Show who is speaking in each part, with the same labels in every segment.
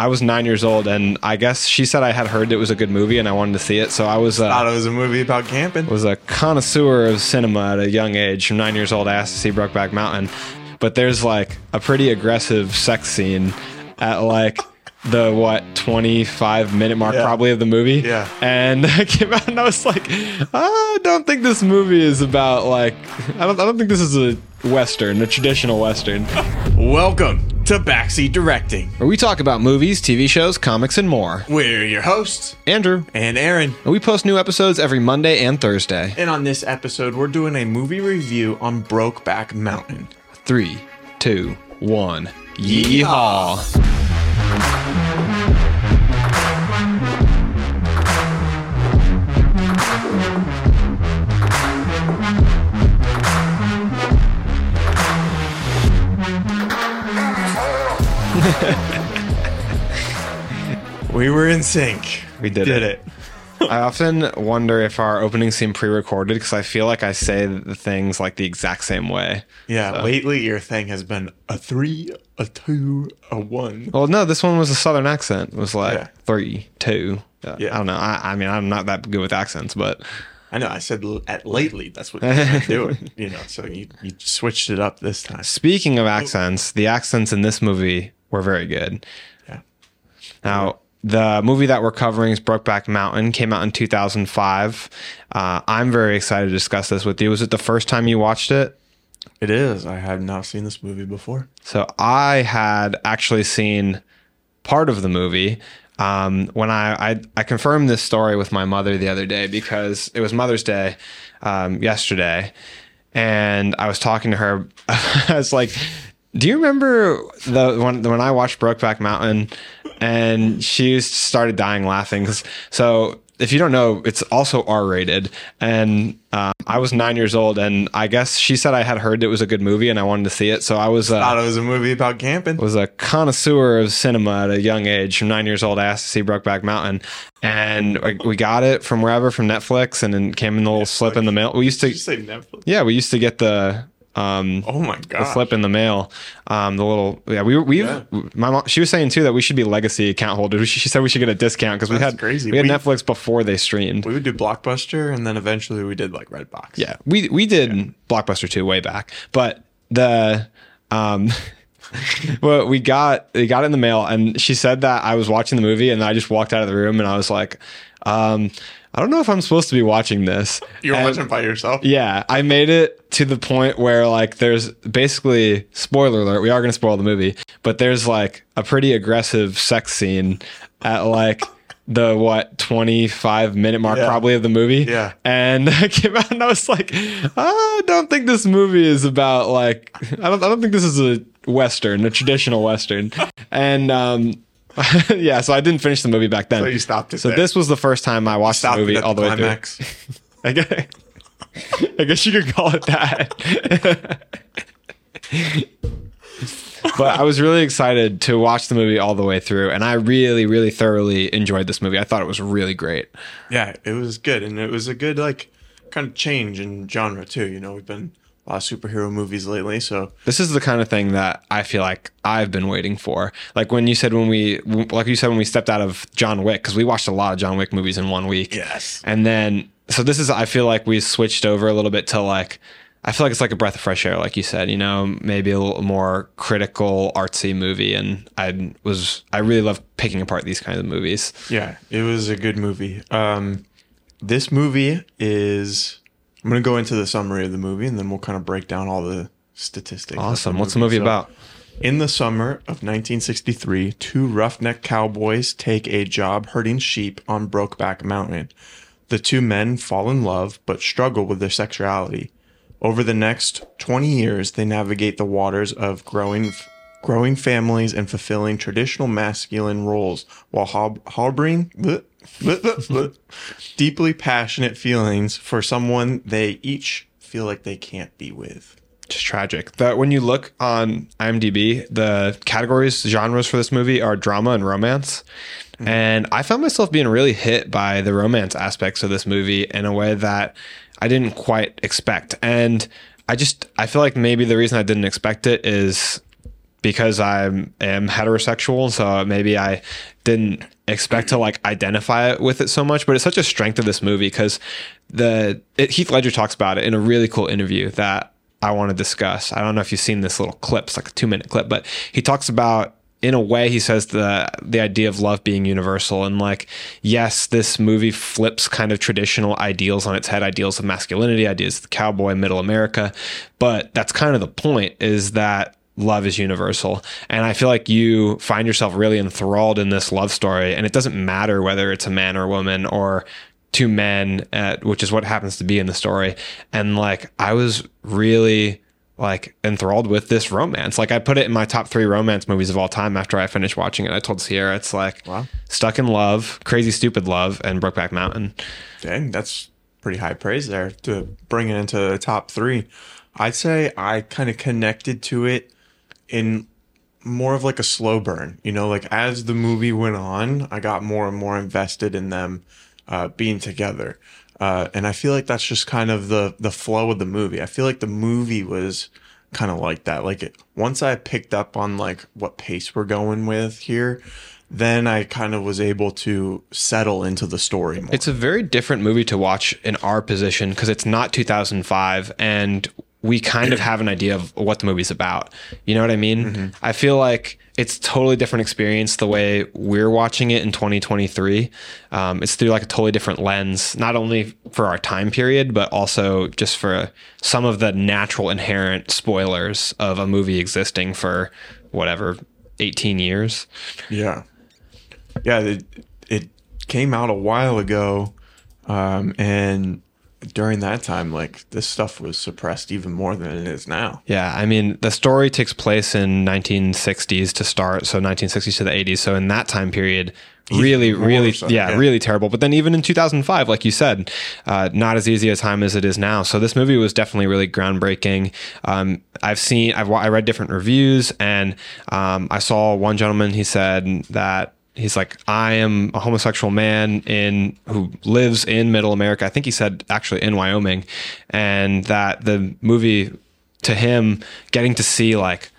Speaker 1: I was nine years old, and I guess she said I had heard it was a good movie, and I wanted to see it. So I was
Speaker 2: Thought
Speaker 1: uh,
Speaker 2: it was a movie about camping.
Speaker 1: was a connoisseur of cinema at a young age. From nine years old, I asked to see Brokeback Mountain, but there's like a pretty aggressive sex scene at like the what 25 minute mark
Speaker 2: Yeah.
Speaker 1: probably of the movie.
Speaker 2: Yeah.
Speaker 1: and I came out and I was like, I don't think this movie is about like I don't I don't think this is a western, a traditional western.
Speaker 2: Welcome to Backseat Directing.
Speaker 1: Where we talk about movies, TV shows, comics, and more.
Speaker 2: We're your hosts,
Speaker 1: Andrew,
Speaker 2: and Aaron.
Speaker 1: and we post new episodes every Monday and Thursday.
Speaker 2: And on this episode, we're doing a movie review on Brokeback Mountain.
Speaker 1: Three, two, one. Yeehaw!
Speaker 2: We were in sync.
Speaker 1: We did
Speaker 2: Did
Speaker 1: it.
Speaker 2: it.
Speaker 1: I often wonder if our opening seem pre-recorded because I feel like I say the things like the exact same way.
Speaker 2: Yeah, lately your thing has been a three, a two, a one.
Speaker 1: Well, no, this one was a southern accent. It was like
Speaker 2: Yeah.
Speaker 1: three, two. Uh,
Speaker 2: Yeah.
Speaker 1: I don't know. I, I mean, I'm not that good with accents, but
Speaker 2: I know, I said at lately, that's what been doing, you know, so you, you switched it up this time.
Speaker 1: speaking of accents, the accents in this movie were very good.
Speaker 2: Yeah.
Speaker 1: Now, the movie that we're covering is Brokeback Mountain. Came out in 2005. Uh, I'm very excited to discuss this with you. Was it the first time you watched it?
Speaker 2: It is. I have not seen this movie before.
Speaker 1: So I had actually seen part of the movie. Um, when I, I I confirmed this story with my mother the other day because it was Mother's Day um, yesterday, and I was talking to her. I was like, "Do you remember the when when I watched Brokeback Mountain?" And she started dying laughing? so if you don't know, it's also R rated, and um, I was nine years old, and I guess she said I had heard it was a good movie, and I wanted to see it. So I was uh,
Speaker 2: Thought it was a movie about camping.
Speaker 1: was a connoisseur of cinema at a young age. From nine years old, I asked to see Brokeback Mountain, and we- got it from wherever from Netflix, and then came in the little slip in the mail. We used
Speaker 2: Did
Speaker 1: to,
Speaker 2: you say Netflix?
Speaker 1: yeah, we used to get the um,
Speaker 2: Oh my god.
Speaker 1: slip in the mail. Um, the little yeah, we we
Speaker 2: Yeah.
Speaker 1: my mom she was saying too that we should be legacy account holders. She, said we should get a discount because we had
Speaker 2: crazy.
Speaker 1: we had
Speaker 2: We-
Speaker 1: Netflix before they streamed.
Speaker 2: We would do Blockbuster and then eventually we did like Redbox.
Speaker 1: Yeah, we we did Blockbuster too way back, but the um well we got we got it in the mail and she said that I was watching the movie and I just walked out of the room and I was like um I don't know if I'm supposed to be watching this.
Speaker 2: You were
Speaker 1: And-
Speaker 2: watching by yourself?
Speaker 1: yeah, I made it to the point where like there's basically spoiler alert, we are going to spoil the movie, but there's like a pretty aggressive sex scene at like the what 25 minute mark
Speaker 2: Yeah.
Speaker 1: probably of the movie.
Speaker 2: Yeah.
Speaker 1: And I came out and I was like, I don't think this movie is about like I don't I don't think this is a western, a traditional western. and um yeah, so I didn't finish the movie back then.
Speaker 2: So you stopped it
Speaker 1: So
Speaker 2: there.
Speaker 1: this was the first time I watched the movie all the way through.
Speaker 2: climax.
Speaker 1: I guess, I guess you could call it that. but I was really excited to watch the movie all the way through, and I really, really thoroughly enjoyed this movie. I thought it was really great.
Speaker 2: Yeah, it was good, and it was a good like kind of change in genre too. You know, we've been lot of superhero movies lately, so
Speaker 1: This is the kind of thing that I feel like I've been waiting for. Like when you said when we, like you said when we stepped out of John Wick, because we watched a lot of John Wick movies in one week.
Speaker 2: yes,
Speaker 1: And then, so this is, I feel like we switched over a little bit to like, I feel like it's like a breath of fresh air, like you said, you know, maybe a little more critical, artsy movie. And I was, I really love picking apart these kinds of movies.
Speaker 2: yeah, it was a good movie. Um, this movie is. I'm gonna go into the summary of the movie, and then we'll kind of break down all the statistics.
Speaker 1: Awesome. What's the movie
Speaker 2: So,
Speaker 1: about?
Speaker 2: In the summer of 1963, two roughneck cowboys take a job herding sheep on Brokeback Mountain. The two men fall in love but struggle with their sexuality. Over the next 20 years, they navigate the waters of growing growing families and fulfilling traditional masculine roles while hob- harboring bleh, deeply passionate feelings for someone they each feel like they can't be with.
Speaker 1: It's tragic. That when you look on IMDb, the categories, genres for this movie are drama and romance. Mm-hmm. And I found myself being really hit by the romance aspects of this movie in a way that I didn't quite expect. And I just I feel like maybe the reason I didn't expect it is because I am heterosexual, so maybe I didn't expect to like identify with it so much. But it's such a strength of this movie because the it, Heath Ledger talks about it in a really cool interview that I want to discuss. I don't know if you've seen this little clip, it's like a two minute clip, but he talks about in a way he says the the idea of love being universal and like yes this movie flips kind of traditional ideals on its head ideals of masculinity ideas of the cowboy middle america but that's kind of the point is that love is universal and i feel like you find yourself really enthralled in this love story and it doesn't matter whether it's a man or a woman or two men at, which is what happens to be in the story and like i was really like enthralled with this romance. Like I put it in my top three romance movies of all time after I finished watching it. I told Sierra it's like
Speaker 2: Wow.
Speaker 1: Stuck in Love, Crazy Stupid Love, and Brokeback Mountain.
Speaker 2: Dang, that's pretty high praise there to bring it into the top three. I'd say I kind of connected to it in more of like a slow burn. You know, like as the movie went on, I got more and more invested in them uh, being together. Uh, and I feel like that's just kind of the the flow of the movie. I feel like the movie was kind of like that. Like it, once I picked up on like what pace we're going with here, then I kind of was able to settle into the story more.
Speaker 1: It's a very different movie to watch in our position because it's not 2005 and we kind of have an idea of what the movie's about. You know what I mean? I feel like it's totally different experience the way we're watching it in 2023. Um, it's through like a totally different lens, not only for our time period, but also just for some of the natural inherent spoilers of a movie existing for whatever 18 years.
Speaker 2: Yeah. Yeah, it, it came out a while ago. Um, and during that time, like this stuff was suppressed even more than it is now.
Speaker 1: Yeah, I mean, the story takes place in 1960s to start, so 1960s to the 80s. So in that time period, really, really,
Speaker 2: so,
Speaker 1: yeah,
Speaker 2: yeah.
Speaker 1: really terrible. But then even in 2005, like you said, uh, not as easy a time as it is now. So this movie was definitely really groundbreaking. Um, I've seen, I've I read different reviews, and um, I saw one gentleman. He said that he's like i am a homosexual man in who lives in middle america. I think he said actually in wyoming and that the movie to him getting to see like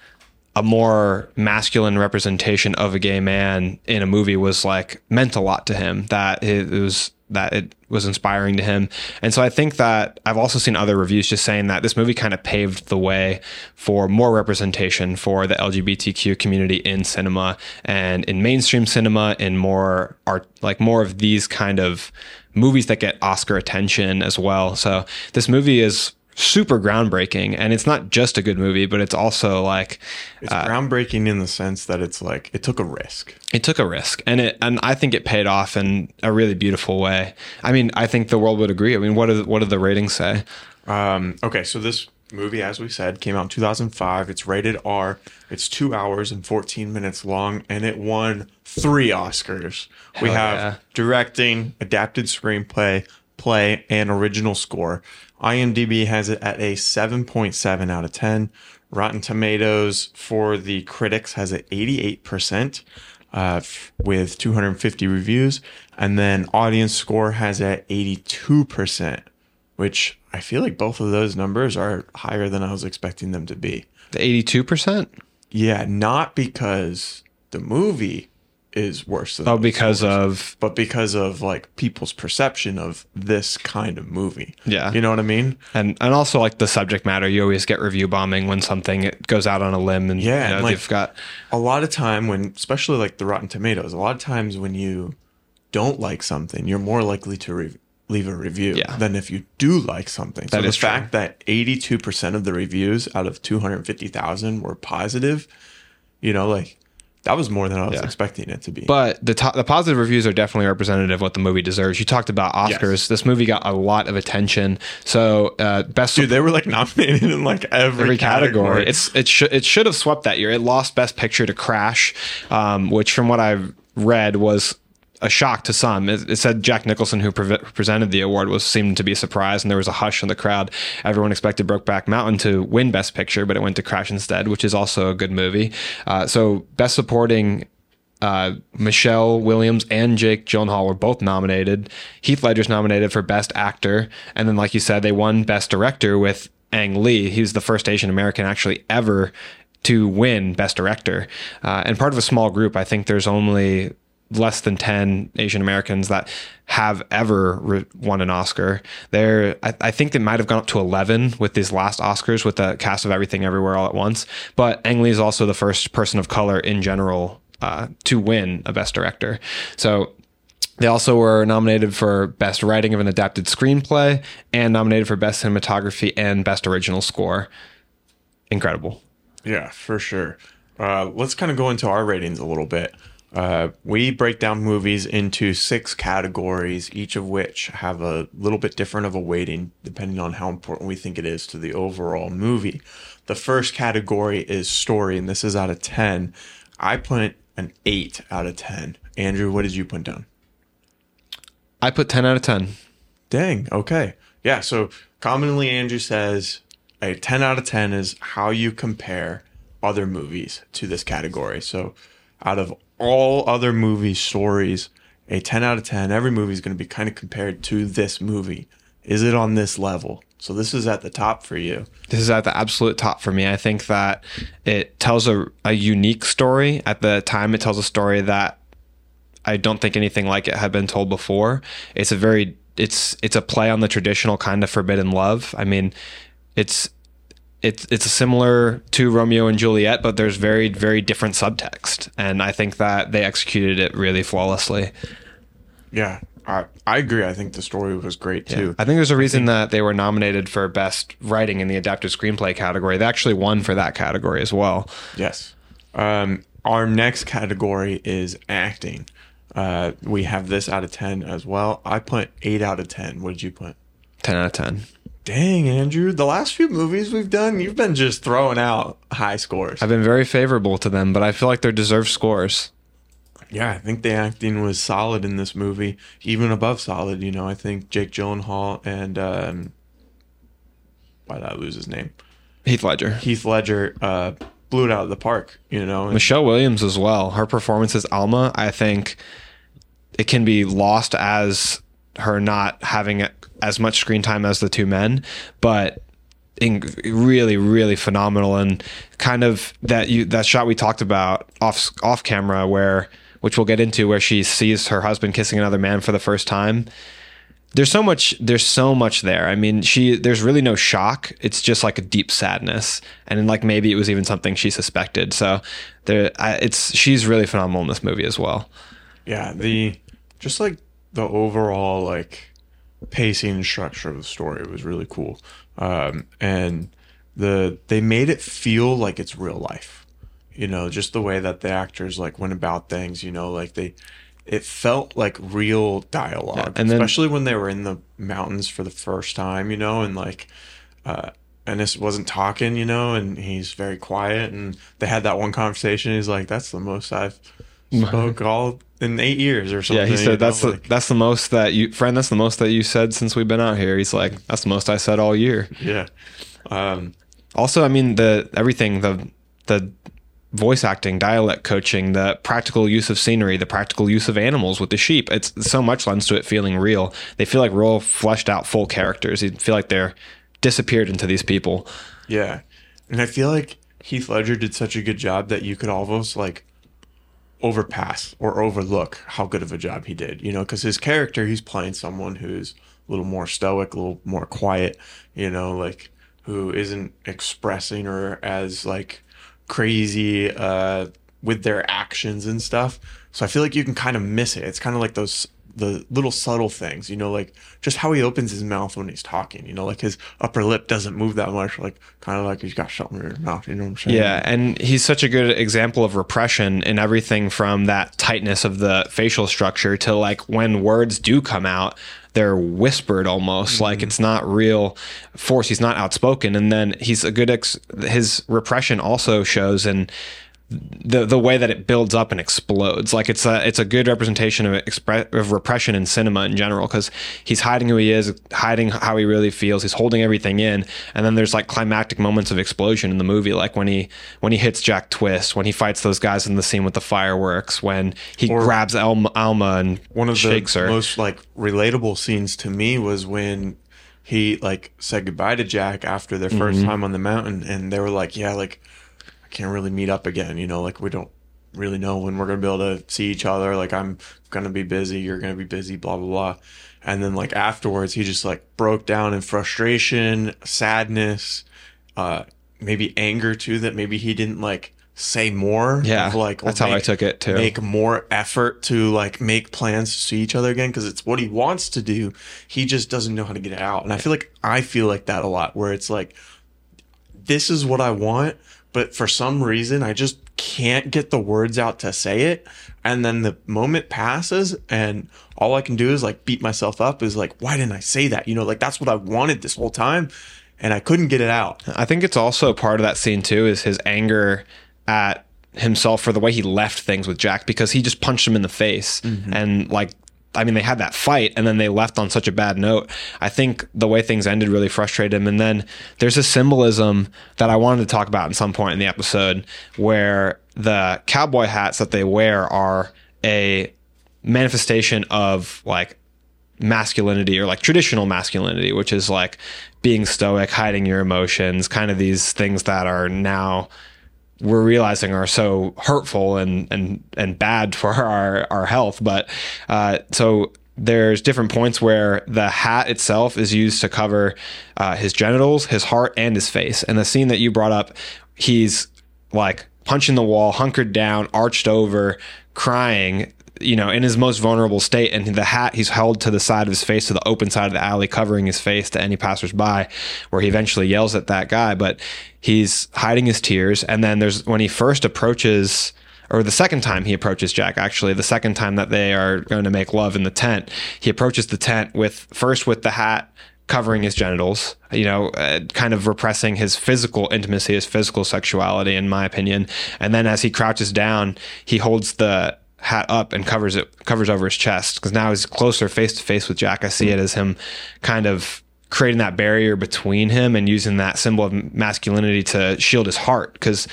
Speaker 1: a more masculine representation of a gay man in a movie was like meant a lot to him that it was that it was inspiring to him. And so i think that i've also seen other reviews just saying that this movie kind of paved the way for more representation for the lgbtq community in cinema and in mainstream cinema in more art like more of these kind of movies that get oscar attention as well. So this movie is super groundbreaking and it's not just a good movie but it's also like
Speaker 2: It's groundbreaking in the sense that it's like it took a risk.
Speaker 1: it took a risk and it and I think it paid off in a really beautiful way. I mean, I think the world would agree. I mean, what do what do the ratings say?
Speaker 2: Um, okay, so this movie, as we said, came out in 2005. It's rated R. It's two hours and 14 minutes long, and it won three Oscars. we have
Speaker 1: yeah.
Speaker 2: directing, adapted screenplay, play, and original score. IMDb has it at a 7.7 out of 10. Rotten Tomatoes for the critics has it 88%. Uh, with 250 reviews, and then audience score has it at 82%, which I feel like both of those numbers are higher than I was expecting them to be.
Speaker 1: The eighty two percent.
Speaker 2: Yeah, not because the movie is worse than
Speaker 1: Oh, because of
Speaker 2: but because of like people's perception of this kind of movie.
Speaker 1: Yeah.
Speaker 2: You know what I mean?
Speaker 1: and and also like the subject matter. You always get review bombing when something it goes out on a limb, and
Speaker 2: Yeah,
Speaker 1: you know,
Speaker 2: and, like-
Speaker 1: they've got
Speaker 2: a lot of time when especially like the rotten tomatoes a lot of times when you don't like something you're more likely to re- leave a review
Speaker 1: Yeah.
Speaker 2: than if you do like something so
Speaker 1: That
Speaker 2: the
Speaker 1: is true.
Speaker 2: fact that 82% of the reviews out of 250000 were positive you know like that was more than i was
Speaker 1: Yeah.
Speaker 2: expecting it to be
Speaker 1: But the to- the positive reviews are definitely representative of what the movie deserves. You talked about Oscars.
Speaker 2: Yes.
Speaker 1: This movie got a lot of attention. So uh, best
Speaker 2: dude they were like nominated in like every,
Speaker 1: every category.
Speaker 2: category,
Speaker 1: It's it should it should have swept that year. It lost Best Picture to Crash, um, which from what I've read was a shock to some. It, it said Jack Nicholson, who pre- presented the award, was seemed to be surprised, and there was a hush in the crowd. Everyone expected Brokeback Mountain to win Best Picture, but it went to Crash instead, which is also a good movie. Uh, so Best Supporting uh, Michelle Williams and Jake Gyllenhaal were both nominated. Heath Ledger's nominated for Best Actor, and then, like you said, they won Best Director with Ang Lee. He was the first Asian American actually ever to win Best Director. Uh, and part of a small group, I think there's only less than 10 Asian Americans that have ever re- won an Oscar. There, I, I, think they might have gone up to 11 with these last Oscars with the cast of Everything Everywhere All at Once. But Ang Lee is also the first person of color in general uh, to win a Best Director. So they also were nominated for Best Writing of an Adapted Screenplay and nominated for Best Cinematography and Best Original Score. Incredible.
Speaker 2: Yeah, for sure. Uh, let's kind of go into our ratings a little bit. Uh, we break down movies into six categories, each of which have a little bit different of a weighting depending on how important we think it is to the overall movie. The first category is story, and this is out of 10. I put an 8 out of 10. Andrew, what did you put down?
Speaker 1: I put 10 out of 10.
Speaker 2: Dang, okay. Yeah, so commonly Andrew says a 10 out of 10 is how you compare other movies to this category. So out of all other movie stories, a 10 out of 10, every movie is going to be kind of compared to this movie. Is it on this level? So this is at the top for you.
Speaker 1: This is at the absolute top for me. I think that it tells a, a unique story. At the time, it tells a story that I don't think anything like it had been told before. It's a very it's it's a play on the traditional kind of forbidden love. I mean, it's it's it's similar to Romeo and Juliet, but there's very very different subtext, and I think that they executed it really flawlessly.
Speaker 2: Yeah, I I agree. I think the story was great too.
Speaker 1: Yeah. I think there's a reason that they were nominated for best writing in the adapted screenplay category. They actually won for that category as well.
Speaker 2: Yes. Um, our next category is acting. Uh, we have this out of ten as well. I put eight out of ten. What did you put?
Speaker 1: Ten out of ten.
Speaker 2: Dang, Andrew, the last few movies we've done, you've been just throwing out high scores.
Speaker 1: I've been very favorable to them, but I feel like they're deserved scores.
Speaker 2: Yeah, I think the acting was solid in this movie, even above solid. You know, I think Jake Gyllenhaal and um, why did I lose his name?
Speaker 1: Heath Ledger.
Speaker 2: Heath Ledger uh, blew it out of the park. You know,
Speaker 1: and Michelle Williams as well. Her performance as Alma, I think, it can be lost as her not having as much screen time as the two men, but really, really phenomenal and kind of that you that shot we talked about off off camera where which we'll get into where she sees her husband kissing another man for the first time. There's so much there's so much there. I mean, she there's really no shock. It's just like a deep sadness. And like maybe it was even something she suspected. So there I, it's she's really phenomenal in this movie as well.
Speaker 2: Yeah, the just like the overall like pacing and structure of the story was really cool. Um, and the they made it feel like it's real life. You know, just the way that the actors like went about things, you know, like they it felt like real dialogue. Yeah, and then, especially when they were in the mountains for the first time, you know, and like uh Ennis wasn't talking, you know, and he's very quiet and they had that one conversation. He's like, That's the most I've spoke all in eight years or something.
Speaker 1: Yeah, he said that's know? the that's the most that you friend. That's the most that you said since we've been out here. He's like, that's the most I said all year.
Speaker 2: Yeah. Um,
Speaker 1: also, I mean the everything the the voice acting, dialect coaching, the practical use of scenery, the practical use of animals with the sheep. It's so much lends to it feeling real. They feel like real fleshed out full characters. You feel like they're disappeared into these people.
Speaker 2: Yeah. And I feel like Heath Ledger did such a good job that you could almost like overpass or overlook how good of a job he did, you know, because his character, he's playing someone who's a little more stoic, a little more quiet, you know, like who isn't expressing or as like crazy uh, with their actions and stuff. So I feel like you can kind of miss it. It's kind of like those the little subtle things, you know, like just how he opens his mouth when he's talking, you know, like his upper lip doesn't move that much, like kind of like he's got something in his mouth, you know what I'm saying?
Speaker 1: Yeah, and he's such a good example of repression in everything from that tightness of the facial structure to like when words do come out, they're whispered almost mm-hmm. like it's not real force. He's not outspoken, and then he's a good ex- his repression also shows in the the way that it builds up and explodes. Like it's a it's a good representation of expre- of repression in cinema in general because he's hiding who he is, hiding how he really feels. He's holding everything in, and then there's like climactic moments of explosion in the movie, like when he when he hits Jack Twist, when he fights those guys in the scene with the fireworks, when he or grabs Alma, Alma and one of the her.
Speaker 2: most like relatable scenes to me was when he like said goodbye to Jack after their 1st mm-hmm. time on the mountain, and they were like, "Yeah, like." Can't really meet up again. You know, like we don't really know when we're gonna be able to see each other. Like I'm gonna be busy, you're gonna be busy, blah blah blah. And then like afterwards, he just like broke down in frustration, sadness, uh, maybe anger too. That maybe he didn't like say more.
Speaker 1: Yeah,
Speaker 2: like
Speaker 1: that's how I took it too.
Speaker 2: Make more effort to like make plans to see each other again because it's what he wants to do. He just doesn't know how to get it out. And I feel like I feel like that a lot, where it's like, this is what I want, but for some reason I just can't get the words out to say it. And then the moment passes and all I can do is like beat myself up is like, why didn't I say that? You know, like that's what I wanted this whole time. And I couldn't get it out.
Speaker 1: I think it's also part of that scene too is his anger at himself for the way he left things with Jack because he just punched him in the face mm-hmm. and like I mean they had that fight and then they left on such a bad note. I think the way things ended really frustrated him and then there's a symbolism that I wanted to talk about in some point in the episode where the cowboy hats that they wear are a manifestation of like masculinity or like traditional masculinity, which is like being stoic, hiding your emotions, kind of these things that are now we're realizing are so hurtful and and and bad for our our health. But uh, so there's different points where the hat itself is used to cover uh, his genitals, his heart, and his face. And the scene that you brought up, he's like punching the wall, hunkered down, arched over, crying. You know, in his most vulnerable state, and the hat he's held to the side of his face, to the open side of the alley, covering his face to any passersby, where he eventually yells at that guy. But he's hiding his tears. And then there's when he first approaches, or the second time he approaches Jack, actually, the second time that they are going to make love in the tent, he approaches the tent with first with the hat covering his genitals, you know, uh, kind of repressing his physical intimacy, his physical sexuality, in my opinion. And then as he crouches down, he holds the hat up and covers it, covers over his chest because now he's closer face to face with Jack. I see it as him kind of creating that barrier between him and using that symbol of masculinity to shield his heart because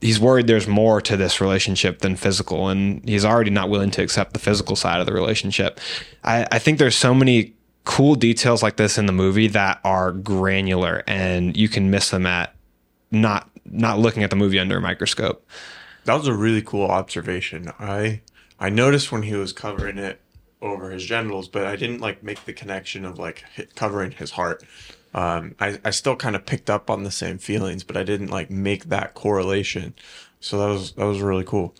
Speaker 1: he's worried there's more to this relationship than physical and he's already not willing to accept the physical side of the relationship i, I think there's so many cool details like this in the movie that are granular and you can miss them at not not looking at the movie under a microscope
Speaker 2: That was a really cool observation. I I noticed when he was covering it over his genitals, but I didn't like make the connection of like covering his heart. Um, I I still kind of picked up on the same feelings, but I didn't like make that correlation. So that was that was really cool.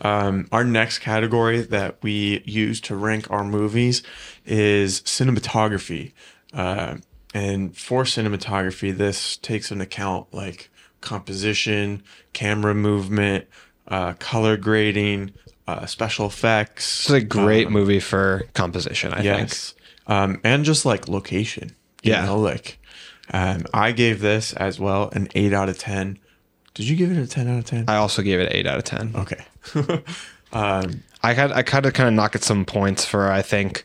Speaker 2: Um, our next category that we use to rank our movies is cinematography. Uh, and for cinematography, this takes into account like composition, camera movement, uh, color grading, uh, special effects.
Speaker 1: it's a great movie for composition i think
Speaker 2: Yes. Um, and just like location.
Speaker 1: Yeah.
Speaker 2: Know, like, um, I gave this as well an 8 out of 10. Did you give it a 10 out of 10?
Speaker 1: i also gave it 8 out of 10
Speaker 2: Okay. um,
Speaker 1: I had I kind of kind of knock at some points for I think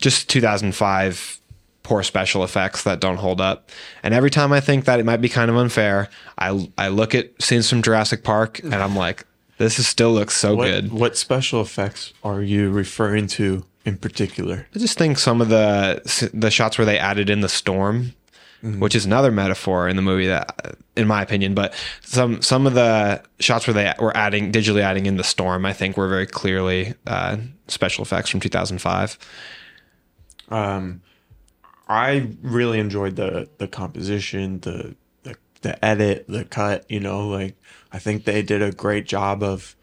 Speaker 1: just 2005 poor special effects that don't hold up. And every time I think that it might be kind of unfair, I I look at scenes from Jurassic Park and I'm like, this is still looks so
Speaker 2: what,
Speaker 1: good.
Speaker 2: what special effects are you referring to in particular?
Speaker 1: I just think some of the the shots where they added in the storm, which is another metaphor in the movie that, in my opinion, but some some of the shots where they were adding digitally adding in the storm, I think were very clearly uh, special effects from 2005.
Speaker 2: Um, I really enjoyed the the composition, the, the edit, the cut. You know, like I think they did a great job of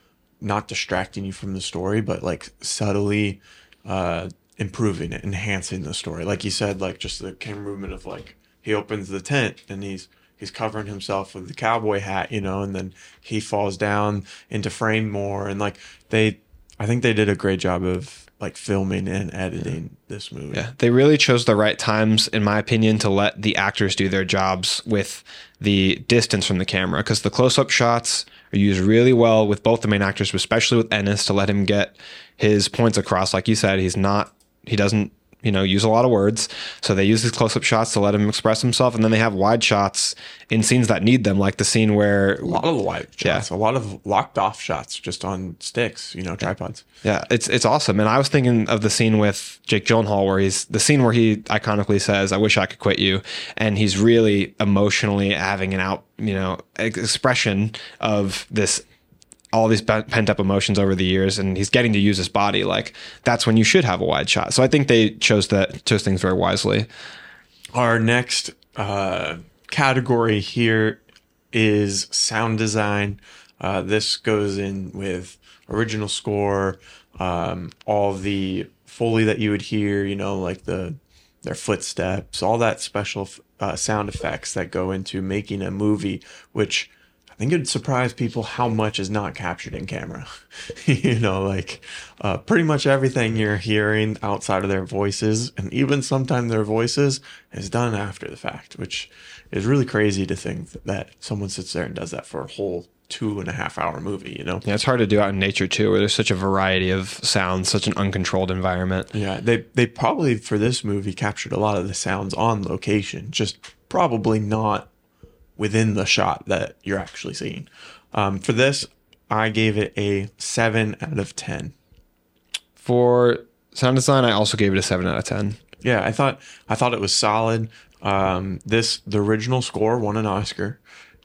Speaker 2: not distracting you from the story, but like subtly uh, improving it, enhancing the story. Like you said, like just the camera movement of like he opens the tent and he's he's covering himself with the cowboy hat, you know, and then he falls down into frame more, and like they, I think they did a great job of like filming and editing this movie.
Speaker 1: Yeah, they really chose the right times, in my opinion, to let the actors do their jobs with the distance from the camera. Because the close-up shots are used really well with both the main actors, but especially with Ennis to let him get his points across. Like you said, he's not, he doesn't you know, use a lot of words. So they use these close up shots to let him express himself. And then they have wide shots in scenes that need them, like the scene where,
Speaker 2: A lot of wide shots, a lot of locked off shots just on sticks, you know, tripods.
Speaker 1: yeah, it's it's awesome. And I was thinking of the scene with Jake Gyllenhaal where he's the scene where he iconically says, "I wish I could quit you," and he's really emotionally having an out, you know, expression of this all these pent up emotions over the years, and he's getting to use his body. Like that's when you should have a wide shot. So I think they chose that chose things very wisely.
Speaker 2: Our next uh, category here is sound design. Uh, this goes in with original score, um, all the foley that you would hear, you know, like the their footsteps, all that special uh, sound effects that go into making a movie, which think it'd surprise people how much is not captured in camera. you know, like uh, pretty much everything you're hearing outside of their voices, and even sometimes their voices, is done after the fact, which is really crazy to think that someone sits there and does that for a whole two and a half hour movie, you know?
Speaker 1: Yeah, it's hard to do out in nature too, where there's such a variety of sounds, such an uncontrolled environment.
Speaker 2: Yeah, they they probably for this movie captured a lot of the sounds on location, just probably not within the shot that you're actually seeing. Um, for this, I gave it a seven out of ten.
Speaker 1: For sound design, I also gave it a seven out of ten.
Speaker 2: Yeah, I thought I thought it was solid. Um, this the original score won an Oscar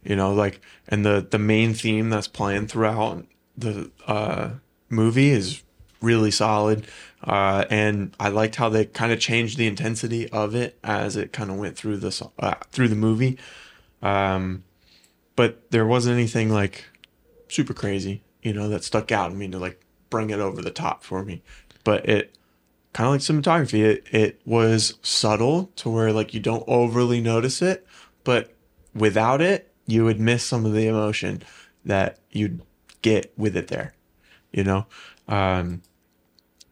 Speaker 2: you know like and the the main theme that's playing throughout the uh, movie is really solid uh, and I liked how they kind of changed the intensity of it as it kind of went through the uh, through the movie um, but there wasn't anything like super crazy you know that stuck out I mean to like bring it over the top for me but it kind of like cinematography it, it was subtle to where like you don't overly notice it but without it you would miss some of the emotion that you'd get with it there. You know, um,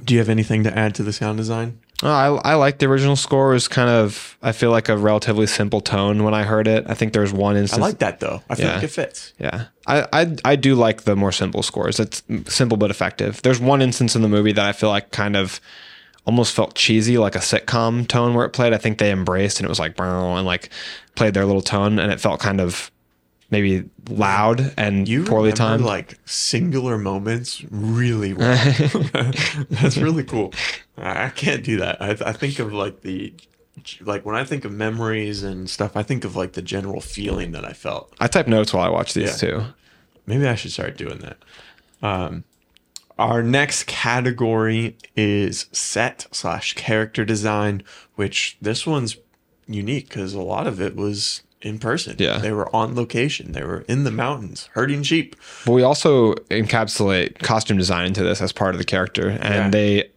Speaker 2: do you have anything to add to the sound design?
Speaker 1: Oh, I, I like the original score. It was kind of I feel like a relatively simple tone when I heard it. I think there's one instance.
Speaker 2: I like that though. I feel
Speaker 1: Yeah.
Speaker 2: like it fits.
Speaker 1: Yeah, I, I I do like the more simple scores. It's simple but effective. There's one instance in the movie that I feel like kind of almost felt cheesy, like a sitcom tone where it played. I think they embraced and it was like and like played their little tone, and it felt kind of maybe loud and
Speaker 2: You
Speaker 1: poorly timed.
Speaker 2: like singular moments really well. That's really cool. I I can't do that. I, I think of like the like when I think of memories and stuff. I think of like the general feeling that I felt.
Speaker 1: I type notes while I watch these
Speaker 2: Yeah.
Speaker 1: too.
Speaker 2: Maybe I should start doing that. Um, our next category is set slash character design, which this one's unique because a lot of it was in person.
Speaker 1: Yeah.
Speaker 2: They were on location. They were in the mountains herding sheep.
Speaker 1: But we also encapsulate costume design into this as part of the character, and
Speaker 2: Yeah.
Speaker 1: they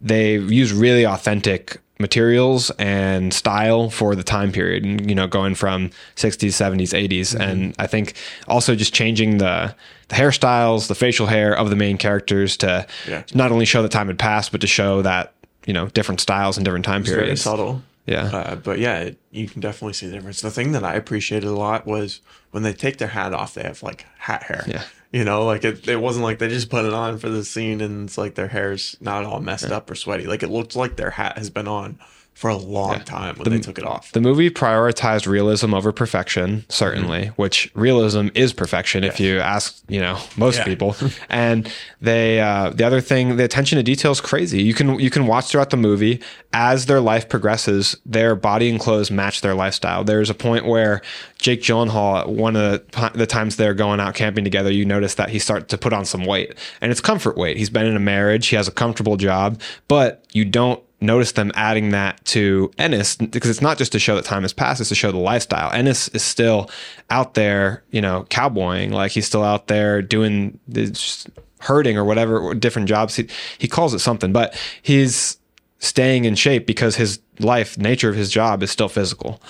Speaker 1: they use really authentic materials and style for the time period. and, You know, going from 60s, 70s, 80s, and I think also just changing the the hairstyles, the facial hair of the main characters to
Speaker 2: Yeah.
Speaker 1: not only show that time had passed, but to show that you know different styles and different time
Speaker 2: It's very
Speaker 1: periods.
Speaker 2: subtle.
Speaker 1: Yeah.
Speaker 2: Uh, but yeah, it, you can definitely see the difference. The thing that I appreciated a lot was when they take their hat off, they have like hat hair.
Speaker 1: Yeah.
Speaker 2: You know, like it, it wasn't like they just put it on for the scene and it's like their hair's not all messed up or sweaty. Like it looks like their hat has been on for a long time when they took it off.
Speaker 1: The movie prioritized realism over perfection, certainly, which realism is perfection if you ask, you know, most
Speaker 2: Yeah.
Speaker 1: people. and they uh, the other thing, the attention to detail is crazy. You can you can watch throughout the movie as their life progresses, their body and clothes match their lifestyle. There's a point where Jake Gyllenhaal, one of the, the times they're going out camping together, you notice that he starts to put on some weight, and it's comfort weight. He's been in a marriage, he has a comfortable job, but you don't notice them adding that to Ennis because it's not just to show that time has passed, it's to show the lifestyle. Ennis is still out there, you know, cowboying, like he's still out there doing this herding or whatever different jobs. He, he calls it something, but he's staying in shape because his life, nature of his job is still physical.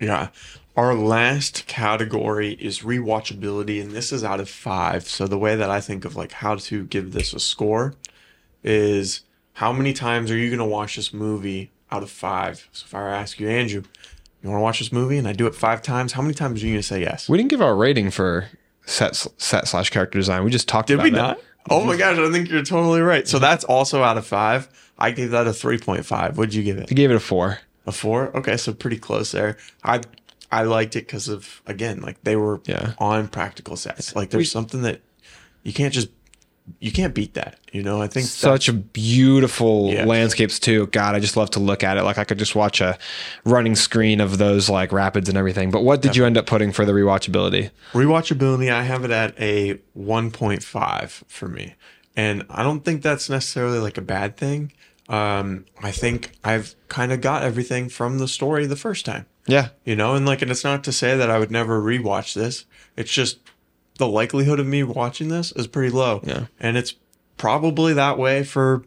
Speaker 2: Yeah. Our last category is rewatchability, and this is out of five. So the way that I think of like how to give this a score is how many times are you going to watch this movie out of five? So if I ask you, Andrew, you want to watch this movie, and I do it five times, how many times are you going to say yes?
Speaker 1: We didn't give our rating for set set slash character design. We just talked
Speaker 2: Did
Speaker 1: about
Speaker 2: we not? Oh my gosh, I think you're totally right. So that's also out of five. I gave that a 3.5. What'd you give it?
Speaker 1: I gave it a four.
Speaker 2: A four? Okay, so pretty close there. I I liked it because of again, like they were
Speaker 1: Yeah.
Speaker 2: on practical sets. Like there's something that you can't just you can't beat that. You know, I think
Speaker 1: Such a beautiful
Speaker 2: Yeah.
Speaker 1: landscapes too. God, I just love to look at it. Like I could just watch a running screen of those like rapids and everything. But what did you end up putting for the rewatchability?
Speaker 2: rewatchability. I have it at a 1.5 for me, and I don't think that's necessarily like a bad thing. Um, I think I've kind of got everything from the story the first time.
Speaker 1: Yeah.
Speaker 2: you know and like and it's not to say that i would never rewatch this it's just the likelihood of me watching this is pretty low
Speaker 1: Yeah.
Speaker 2: and it's probably that way for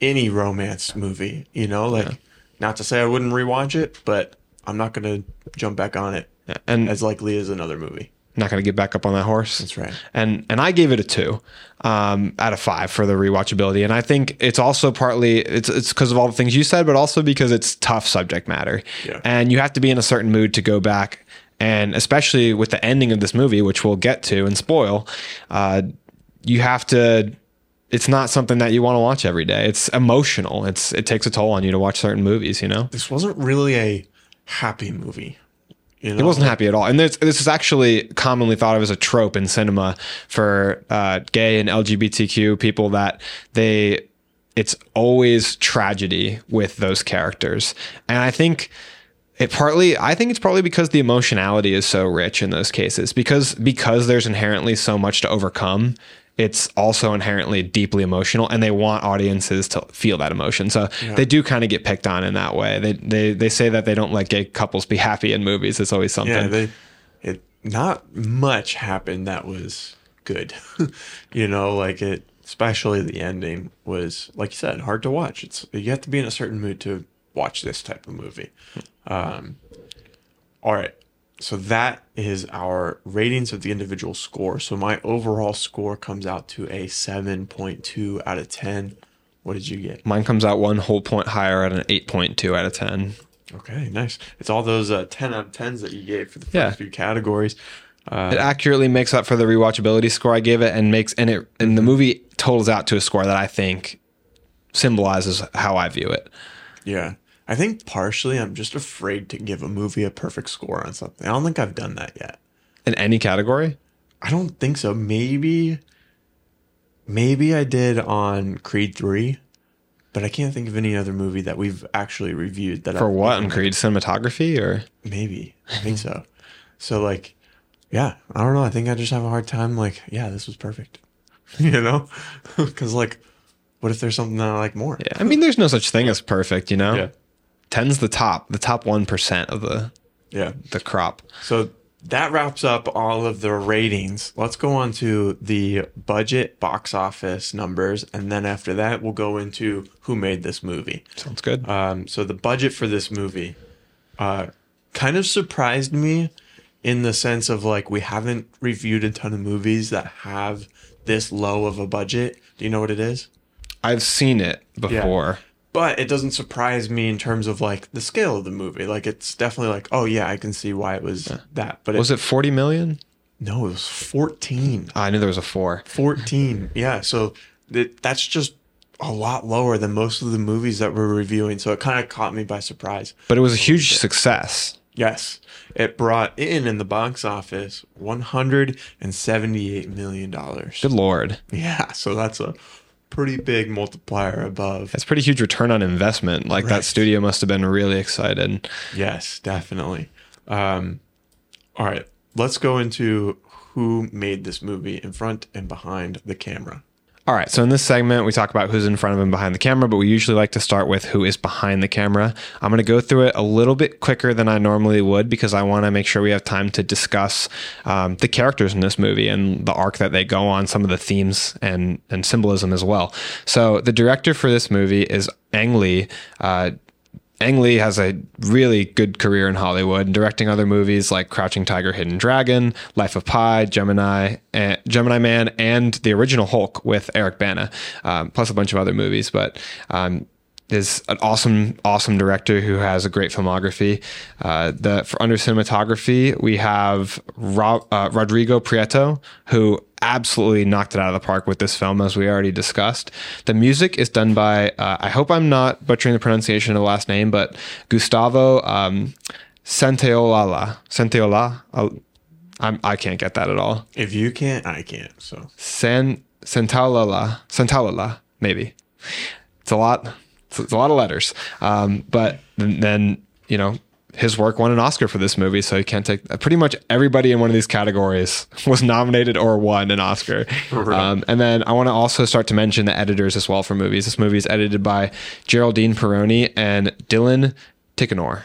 Speaker 2: any romance movie you know like not to say i wouldn't rewatch it but i'm not gonna jump back on it
Speaker 1: Yeah. And
Speaker 2: as likely as another movie
Speaker 1: not going to get back up on that horse.
Speaker 2: that's right
Speaker 1: and and I gave it a two um, out of five for the rewatchability, and I think it's also partly it's it's because of all the things you said, but also because it's tough subject matter,
Speaker 2: Yeah.
Speaker 1: and you have to be in a certain mood to go back, and especially with the ending of this movie, which we'll get to and spoil, uh, you have to. It's not something that you want to watch every day. It's emotional. It's it takes a toll on you to watch certain movies. You know.
Speaker 2: this wasn't really a happy movie you know
Speaker 1: He wasn't happy at all. And this, this is actually commonly thought of as a trope in cinema for uh, gay and LGBTQ people that they, it's always tragedy with those characters. And I think it partly, I think it's partly because the emotionality is so rich in those cases because, because there's inherently so much to overcome. It's also inherently deeply emotional, and they want audiences to feel that emotion. So they do kind of get picked on in that way. They, they they say that they don't let gay couples be happy in movies. It's always something.
Speaker 2: yeah they it not much happened that was good you know like it especially the ending was like you said hard to watch it's you have to be in a certain mood to watch this type of movie um all right so that is our ratings of the individual score so my overall score comes out to a 7.2 out of 10 what did you get
Speaker 1: Mine comes out one whole point higher at an 8.2 out of 10.
Speaker 2: okay nice it's all those uh, 10 out of 10s that you gave for the first
Speaker 1: Yeah.
Speaker 2: few categories
Speaker 1: It accurately makes up for the rewatchability score I gave it and makes and it and the movie totals out to a score that I think symbolizes how I view it.
Speaker 2: Yeah. I think partially I'm just afraid to give a movie a perfect score on something. I don't think I've done that yet.
Speaker 1: In any category?
Speaker 2: I don't think so. Maybe maybe I did on Creed 3, but I can't think of any other movie that we've actually reviewed that I've.
Speaker 1: For
Speaker 2: I
Speaker 1: what? In Creed cinematography or
Speaker 2: maybe. I think so. So like yeah, I don't know. I think I just have a hard time like, yeah, this was perfect. you know? Cuz like what if there's something that I like more?
Speaker 1: Yeah. I mean there's no such thing as perfect, you know?
Speaker 2: Yeah.
Speaker 1: 10's the top, the top 1% of the
Speaker 2: Yeah.
Speaker 1: the crop.
Speaker 2: So that wraps up all of the ratings. Let's go on to the budget box office numbers. And then after that, we'll go into who made this movie.
Speaker 1: Sounds good.
Speaker 2: Um, so the budget for this movie uh, kind of surprised me in the sense of like, we haven't reviewed a ton of movies that have this low of a budget. Do you know what it is?
Speaker 1: I've seen it before.
Speaker 2: But it doesn't surprise me in terms of like the scale of the movie. Like it's definitely like, oh yeah, I can see why it was that. But
Speaker 1: Was
Speaker 2: it,
Speaker 1: it 40 million?
Speaker 2: no, it was 14.
Speaker 1: Ah, I knew there was a 4.
Speaker 2: 14. Yeah, so that that's just a lot lower than most of the movies that we're reviewing. So it kind of caught me by surprise.
Speaker 1: But it was a huge success.
Speaker 2: Yes, it brought in in the box office 178 million dollars.
Speaker 1: Good lord.
Speaker 2: Yeah, so that's a pretty big multiplier above.
Speaker 1: That's pretty huge return on investment. Like
Speaker 2: Right.
Speaker 1: that studio must have been really excited.
Speaker 2: Yes, definitely. Um, all right, let's go into who made this movie in front and behind the camera.
Speaker 1: All right, so in this segment, we talk about who's in front of and behind the camera, but we usually like to start with who is behind the camera. I'm going to go through it a little bit quicker than I normally would because I want to make sure we have time to discuss um, the characters in this movie and the arc that they go on, some of the themes and, and symbolism as well. So, the director for this movie is Ang Lee. Uh, Ang Lee has a really good career in Hollywood, directing other movies like Crouching Tiger, Hidden Dragon, Life of Pi, Gemini, and Gemini Man, and the original Hulk with Eric Bana, um, plus a bunch of other movies. But um, is an awesome, awesome director who has a great filmography. Uh, the for under cinematography, we have uh, Rodrigo Prieto, who absolutely knocked it out of the park with this film, as we already discussed. The music is done by uh, I hope I'm not butchering the pronunciation of the last name, but Gustavo um. Santaola. I'm, I can't get that at all.
Speaker 2: If you can't, I can't. So
Speaker 1: San Santaolalla. Santaolalla, maybe. It's a lot. It's a lot of letters. Um, but then, you know, his work won an Oscar for this movie, so he can't take. Pretty much everybody in one of these categories was nominated or won an Oscar. Right. Um, and then I want to also start to mention the editors as well for movies. This movie is edited by Geraldine Peroni and Dylan Tichenor.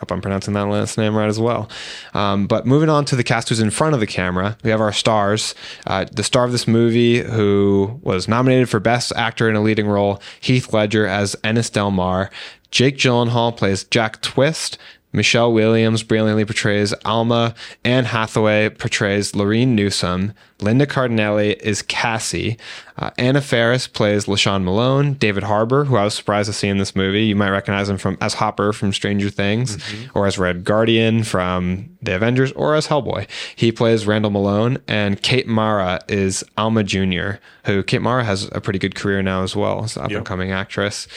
Speaker 1: Hope I'm pronouncing that last name right as well. Um, but moving on to the cast who's in front of the camera, we have our stars. Uh, the star of this movie, who was nominated for Best Actor in a Leading Role, Heath Ledger as Ennis Del Mar. Jake Gyllenhaal plays Jack Twist. Michelle Williams brilliantly portrays Alma. Anne Hathaway portrays Lureen Newsome. Linda Cardellini is Cassie. Uh, Anna Faris plays LaShawn Malone. David Harbour, who I was surprised to see in this movie, you might recognize him from as Hopper from Stranger Things, mm-hmm. or as Red Guardian from The Avengers, or as Hellboy. He plays Randall Malone, and Kate Mara is Alma Jr., who Kate Mara has a pretty good career now as well, as an up and coming yep. actress.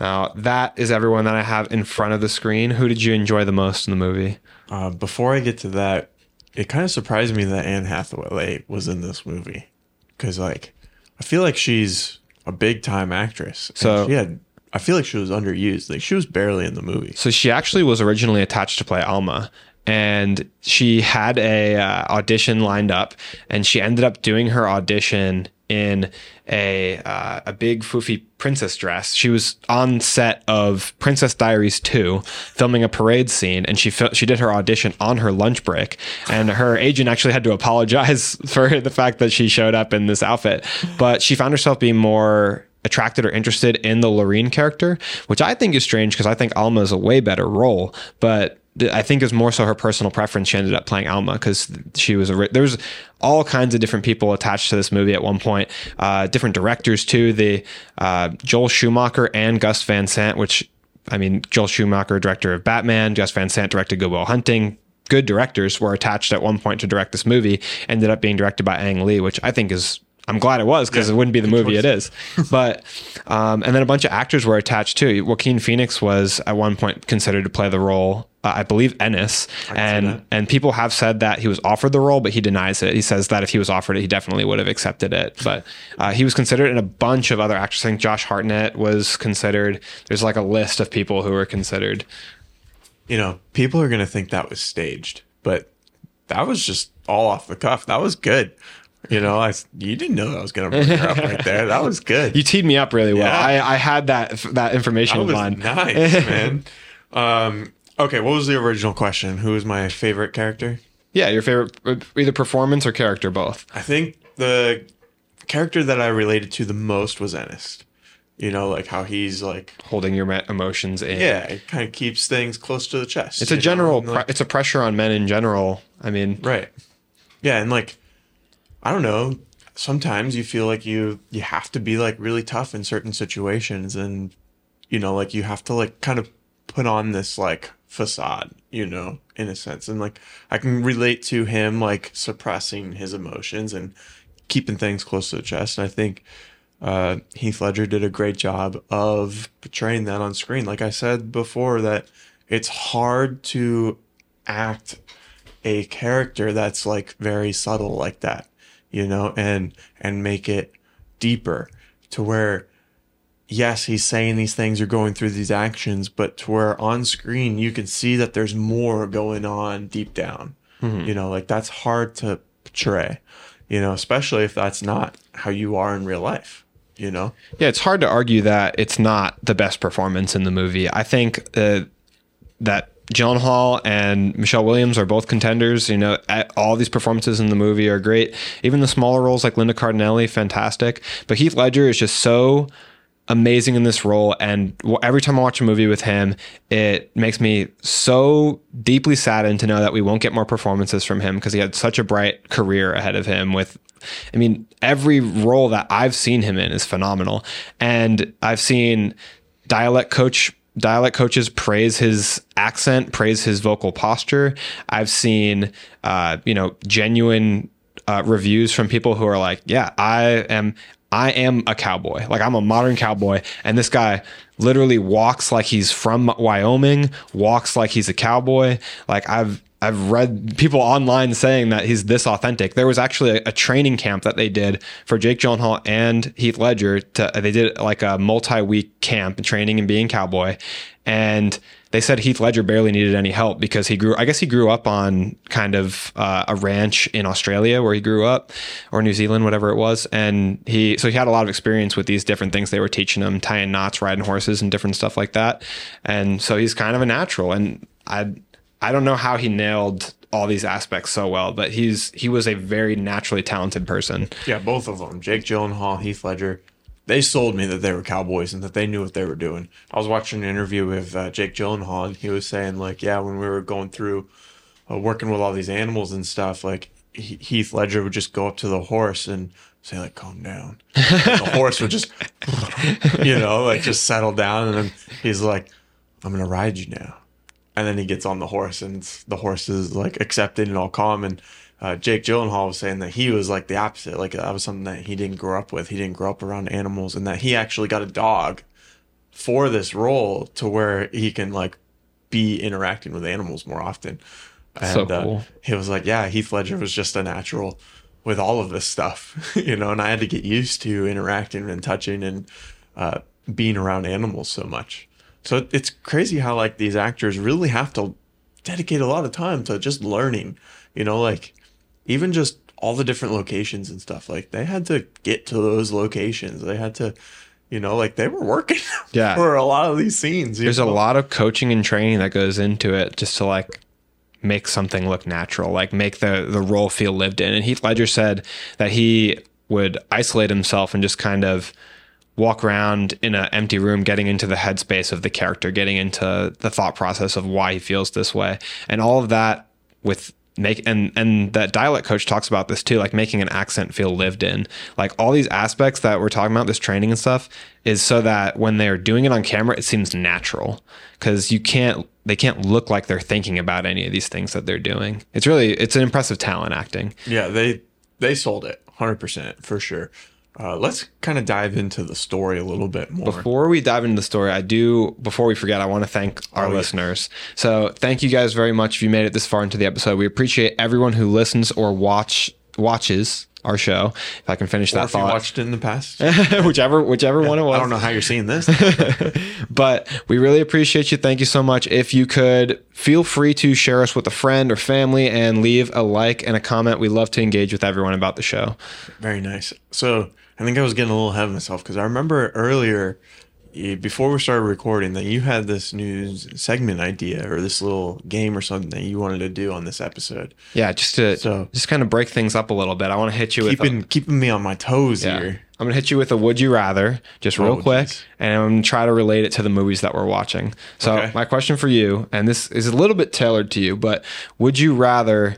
Speaker 1: Now, that is everyone that I have in front of the screen. Who did you enjoy the most in the movie?
Speaker 2: Uh, before I get to that, it kind of surprised me that Anne Hathaway was in this movie because, like, I feel like she's a big time actress. So she had, I feel like she was underused. Like, she was barely in the movie.
Speaker 1: So she actually was originally attached to play Alma, and she had a uh, audition lined up, and she ended up doing her audition in a uh, a big foofy princess dress. She was on set of Princess Diaries 2 filming a parade scene and she she did her audition on her lunch break and her agent actually had to apologize for the fact that she showed up in this outfit. But she found herself being more attracted or interested in the Lureen character, which I think is strange because I think Alma is a way better role, but I think it was more so her personal preference. She ended up playing Alma because she was a. There was all kinds of different people attached to this movie at one point. Uh, different directors too. The uh, Joel Schumacher and Gus Van Sant, which I mean, Joel Schumacher, director of Batman. Gus Van Sant directed Good Will Hunting. Good directors were attached at one point to direct this movie. Ended up being directed by Ang Lee, which I think is I'm glad it was because yeah, it wouldn't be the movie choice. it is. But um, and then a bunch of actors were attached too. Joaquin Phoenix was at one point considered to play the role. Uh, I believe Ennis, and and people have said that he was offered the role, but he denies it. He says that if he was offered it, he definitely would have accepted it. But uh, he was considered, and a bunch of other actors. I think Josh Hartnett was considered. There's like a list of people who were considered.
Speaker 2: You know, people are going to think that was staged, but that was just all off the cuff. That was good. You know, I you didn't know I was going to bring her up right there. That was good.
Speaker 1: You teed me up really well. Yeah. I, I had that that information
Speaker 2: that
Speaker 1: was in mind.
Speaker 2: Nice, man. Um, okay, what was the original question? Who was my favorite character?
Speaker 1: Yeah, your favorite, uh, either performance or character, both.
Speaker 2: I think the character that I related to the most was Ennis. You know, like how he's like
Speaker 1: holding your emotions in.
Speaker 2: Yeah, it kind of keeps things close to the chest.
Speaker 1: It's a general. Like, it's a pressure on men in general. I mean,
Speaker 2: right? Yeah, and like I don't know. Sometimes you feel like you you have to be like really tough in certain situations, and you know, like you have to like kind of put on this like facade, you know, in a sense. And like I can relate to him like suppressing his emotions and keeping things close to the chest. And I think uh, Heath Ledger did a great job of portraying that on screen. Like I said before, that it's hard to act a character that's like very subtle like that you know, and and make it deeper to where yes, he's saying these things or going through these actions, but to where on screen you can see that there's more going on deep down. Mm-hmm. You know, like that's hard to portray, you know, especially if that's not how you are in real life, you know?
Speaker 1: Yeah, it's hard to argue that it's not the best performance in the movie. I think uh, that Gyllenhaal and Michelle Williams are both contenders. You know, all these performances in the movie are great. Even the smaller roles like Linda Cardellini, fantastic. But Heath Ledger is just so amazing in this role and every time i watch a movie with him it makes me so deeply saddened to know that we won't get more performances from him because he had such a bright career ahead of him with i mean every role that i've seen him in is phenomenal and i've seen dialect coach dialect coaches praise his accent, praise his vocal posture. I've seen uh, you know genuine uh, reviews from people who are like, yeah, I am I am a cowboy. Like I'm a modern cowboy. And this guy literally walks like he's from Wyoming, walks like he's a cowboy. Like I've I've read people online saying that he's this authentic. There was actually a, a training camp that they did for Jake Gyllenhaal and Heath Ledger. To, they did like a multi-week camp training and being cowboy, and they said Heath Ledger barely needed any help because he grew. I guess he grew up on kind of uh, a ranch in Australia where he grew up, or New Zealand, whatever it was, and he so he had a lot of experience with these different things they were teaching him, tying knots, riding horses, and different stuff like that. And so he's kind of a natural. And I I don't know how he nailed all these aspects so well, but he's he was a very naturally talented person.
Speaker 2: Yeah, both of them. Jake Gyllenhaal, Heath Ledger. They sold me that they were cowboys and that they knew what they were doing. I was watching an interview with uh, Jake Gyllenhaal, and he was saying like, yeah, when we were going through uh, working with all these animals and stuff, like he- Heath Ledger would just go up to the horse and say like, "Calm down." And the horse would just, you know, like just settle down, and then he's like, "I'm gonna ride you now." and then he gets on the horse and the horse is like accepted and all calm and uh, Jake Gyllenhaal was saying that he was like the opposite like that was something that he didn't grow up with he didn't grow up around animals and that he actually got a dog for this role to where he can like be interacting with animals more often and
Speaker 1: So cool.
Speaker 2: uh, he was like yeah Heath Ledger was just a natural with all of this stuff you know and I had to get used to interacting and touching and uh, being around animals so much so it's crazy how like these actors really have to dedicate a lot of time to just learning. You know, like even just all the different locations and stuff. Like they had to get to those locations. They had to, you know, like they were working
Speaker 1: Yeah.
Speaker 2: for a lot of these scenes.
Speaker 1: There's a lot of coaching and training that goes into it just to like make something look natural, like make the the role feel lived in. And Heath Ledger said that he would isolate himself and just kind of walk around in an empty room, getting into the headspace of the character, getting into the thought process of why he feels this way, and all of that with make and and that dialect coach talks about this too like making an accent feel lived in. Like all these aspects that we're talking about this training and stuff is so that when they're doing it on camera it seems natural. Because you can't they can't look like they're thinking about any of these things that they're doing. It's really it's an impressive talent acting.
Speaker 2: Yeah, they they sold it 100% for sure. Uh, let's kind of dive into the story a little bit more.
Speaker 1: Before we dive into the story, I do, before we forget, I want to thank our
Speaker 2: Oh, yeah.
Speaker 1: listeners. So thank you guys very much if you made it this far into the episode. We appreciate everyone who listens or watch watches our show. If I can finish
Speaker 2: or
Speaker 1: that
Speaker 2: if you
Speaker 1: thought.
Speaker 2: watched it in the past,
Speaker 1: whichever whichever one it was.
Speaker 2: I don't know how you're seeing this.
Speaker 1: but we really appreciate you. Thank you so much. If you could feel free to share us with a friend or family and leave a like and a comment. We love to engage with everyone about the show.
Speaker 2: Very nice. So I think I was getting a little ahead of myself because I remember earlier, eh, before we started recording, that you had this new segment idea or this little game or something that you wanted to do on this episode.
Speaker 1: Yeah, just to
Speaker 2: So-
Speaker 1: just kind of break things up a little bit. I want to hit you with a-
Speaker 2: Keeping keeping me on my toes
Speaker 1: Yeah.
Speaker 2: here.
Speaker 1: I'm gonna hit you with a would you rather, just real
Speaker 2: Oh,
Speaker 1: quick,
Speaker 2: geez.
Speaker 1: and I'm gonna try to relate it to the movies that we're watching. So
Speaker 2: Okay.
Speaker 1: my question for you, and this is a little bit tailored to you, but would you rather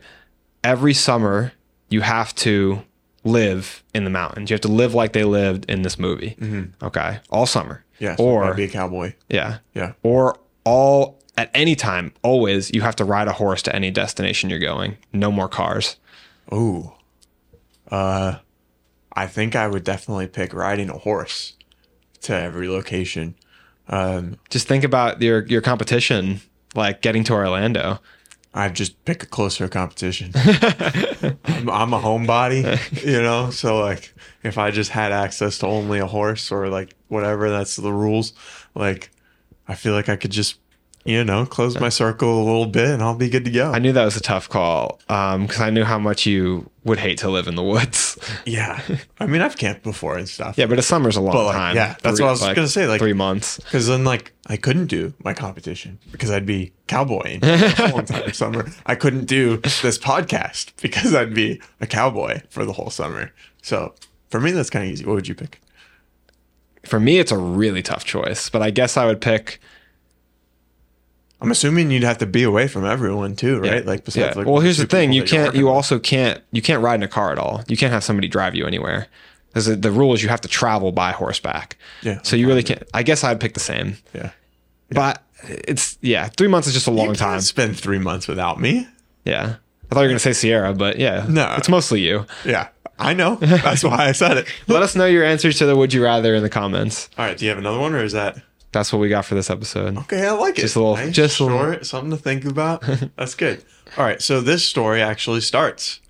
Speaker 1: every summer you have to live in the mountains? You have to live like they lived in this movie. Okay, all summer.
Speaker 2: Yeah. So
Speaker 1: Or
Speaker 2: be a cowboy.
Speaker 1: yeah,
Speaker 2: Yeah.
Speaker 1: or all at any time, always you have to ride a horse to any destination you're going. No more cars.
Speaker 2: Oh. Uh, I think I would definitely pick riding a horse to every location. Um,
Speaker 1: Just think about your your competition, like getting to Orlando.
Speaker 2: I'd just pick a closer competition. I'm, I'm a homebody, you know, so like if I just had access to only a horse or like whatever, that's the rules. Like I feel like I could just, you know, close my circle a little bit and I'll be good to go.
Speaker 1: I knew that was a tough call um, because I knew how much you would hate to live in the woods.
Speaker 2: yeah, I mean I've camped before and stuff.
Speaker 1: yeah, but a summer's a long
Speaker 2: like,
Speaker 1: time.
Speaker 2: yeah, that's what I was gonna say, like-
Speaker 1: three months.
Speaker 2: Because then, like, I couldn't do my competition because I'd be cowboying the whole entire summer. I couldn't do this podcast because I'd be a cowboy for the whole summer. So for me, that's kind of easy. What would you pick?
Speaker 1: For me, it's a really tough choice, but I guess I would pick.
Speaker 2: I'm assuming you'd have to be away from everyone too, right? Like,
Speaker 1: yeah.
Speaker 2: like,
Speaker 1: well, here's the thing: you can't. You also can't. You can't ride in a car at all. You can't have somebody drive you anywhere. because the rule is you have to travel by horseback.
Speaker 2: Yeah,
Speaker 1: So you really can't. I guess I'd pick the same,
Speaker 2: Yeah.
Speaker 1: but it's yeah, three months is just a long time.
Speaker 2: spend three months without me.
Speaker 1: Yeah, I thought you were gonna say Sierra, but yeah,
Speaker 2: No.
Speaker 1: it's mostly you.
Speaker 2: Yeah, I know. That's why I said it.
Speaker 1: Let us know your answers to the would you rather in the comments.
Speaker 2: All right. Do you have another one, or is that
Speaker 1: That's what we got for this episode.
Speaker 2: okay? I like it.
Speaker 1: Just a little-
Speaker 2: Nice,
Speaker 1: just a little-
Speaker 2: short, something to think about. That's good. All right. So this story actually starts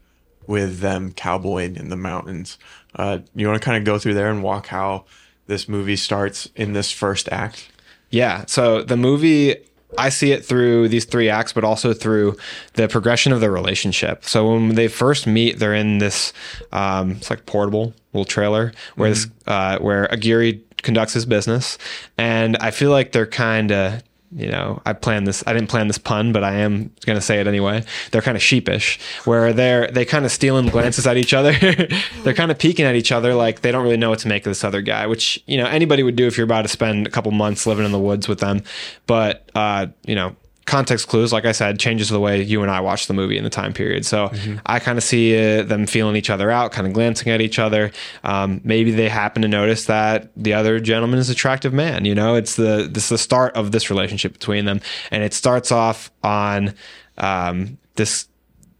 Speaker 2: with them cowboying in the mountains. Uh, you want to kind of go through there and walk how this movie starts in this first act?
Speaker 1: Yeah. So the movie, I see it through these three acts, but also through the progression of the relationship. So when they first meet, they're in this, um, it's like portable little trailer where this, uh, where Aguirre conducts his business, and I feel like they're kind of. You know, I planned this. I didn't plan this pun, but I am going to say it anyway. They're kind of sheepish, where they're they kind of stealing glances at each other. they're kind of peeking at each other, like they don't really know what to make of this other guy. Which you know anybody would do if you're about to spend a couple months living in the woods with them. But uh, you know, context clues, like I said, changes the way you and I watch the movie in the time period. So I kind of see uh, them feeling each other out, kind of glancing at each other. Um, maybe they happen to notice that the other gentleman is an attractive man. You know, it's the this is the start of this relationship between them, and it starts off on um, this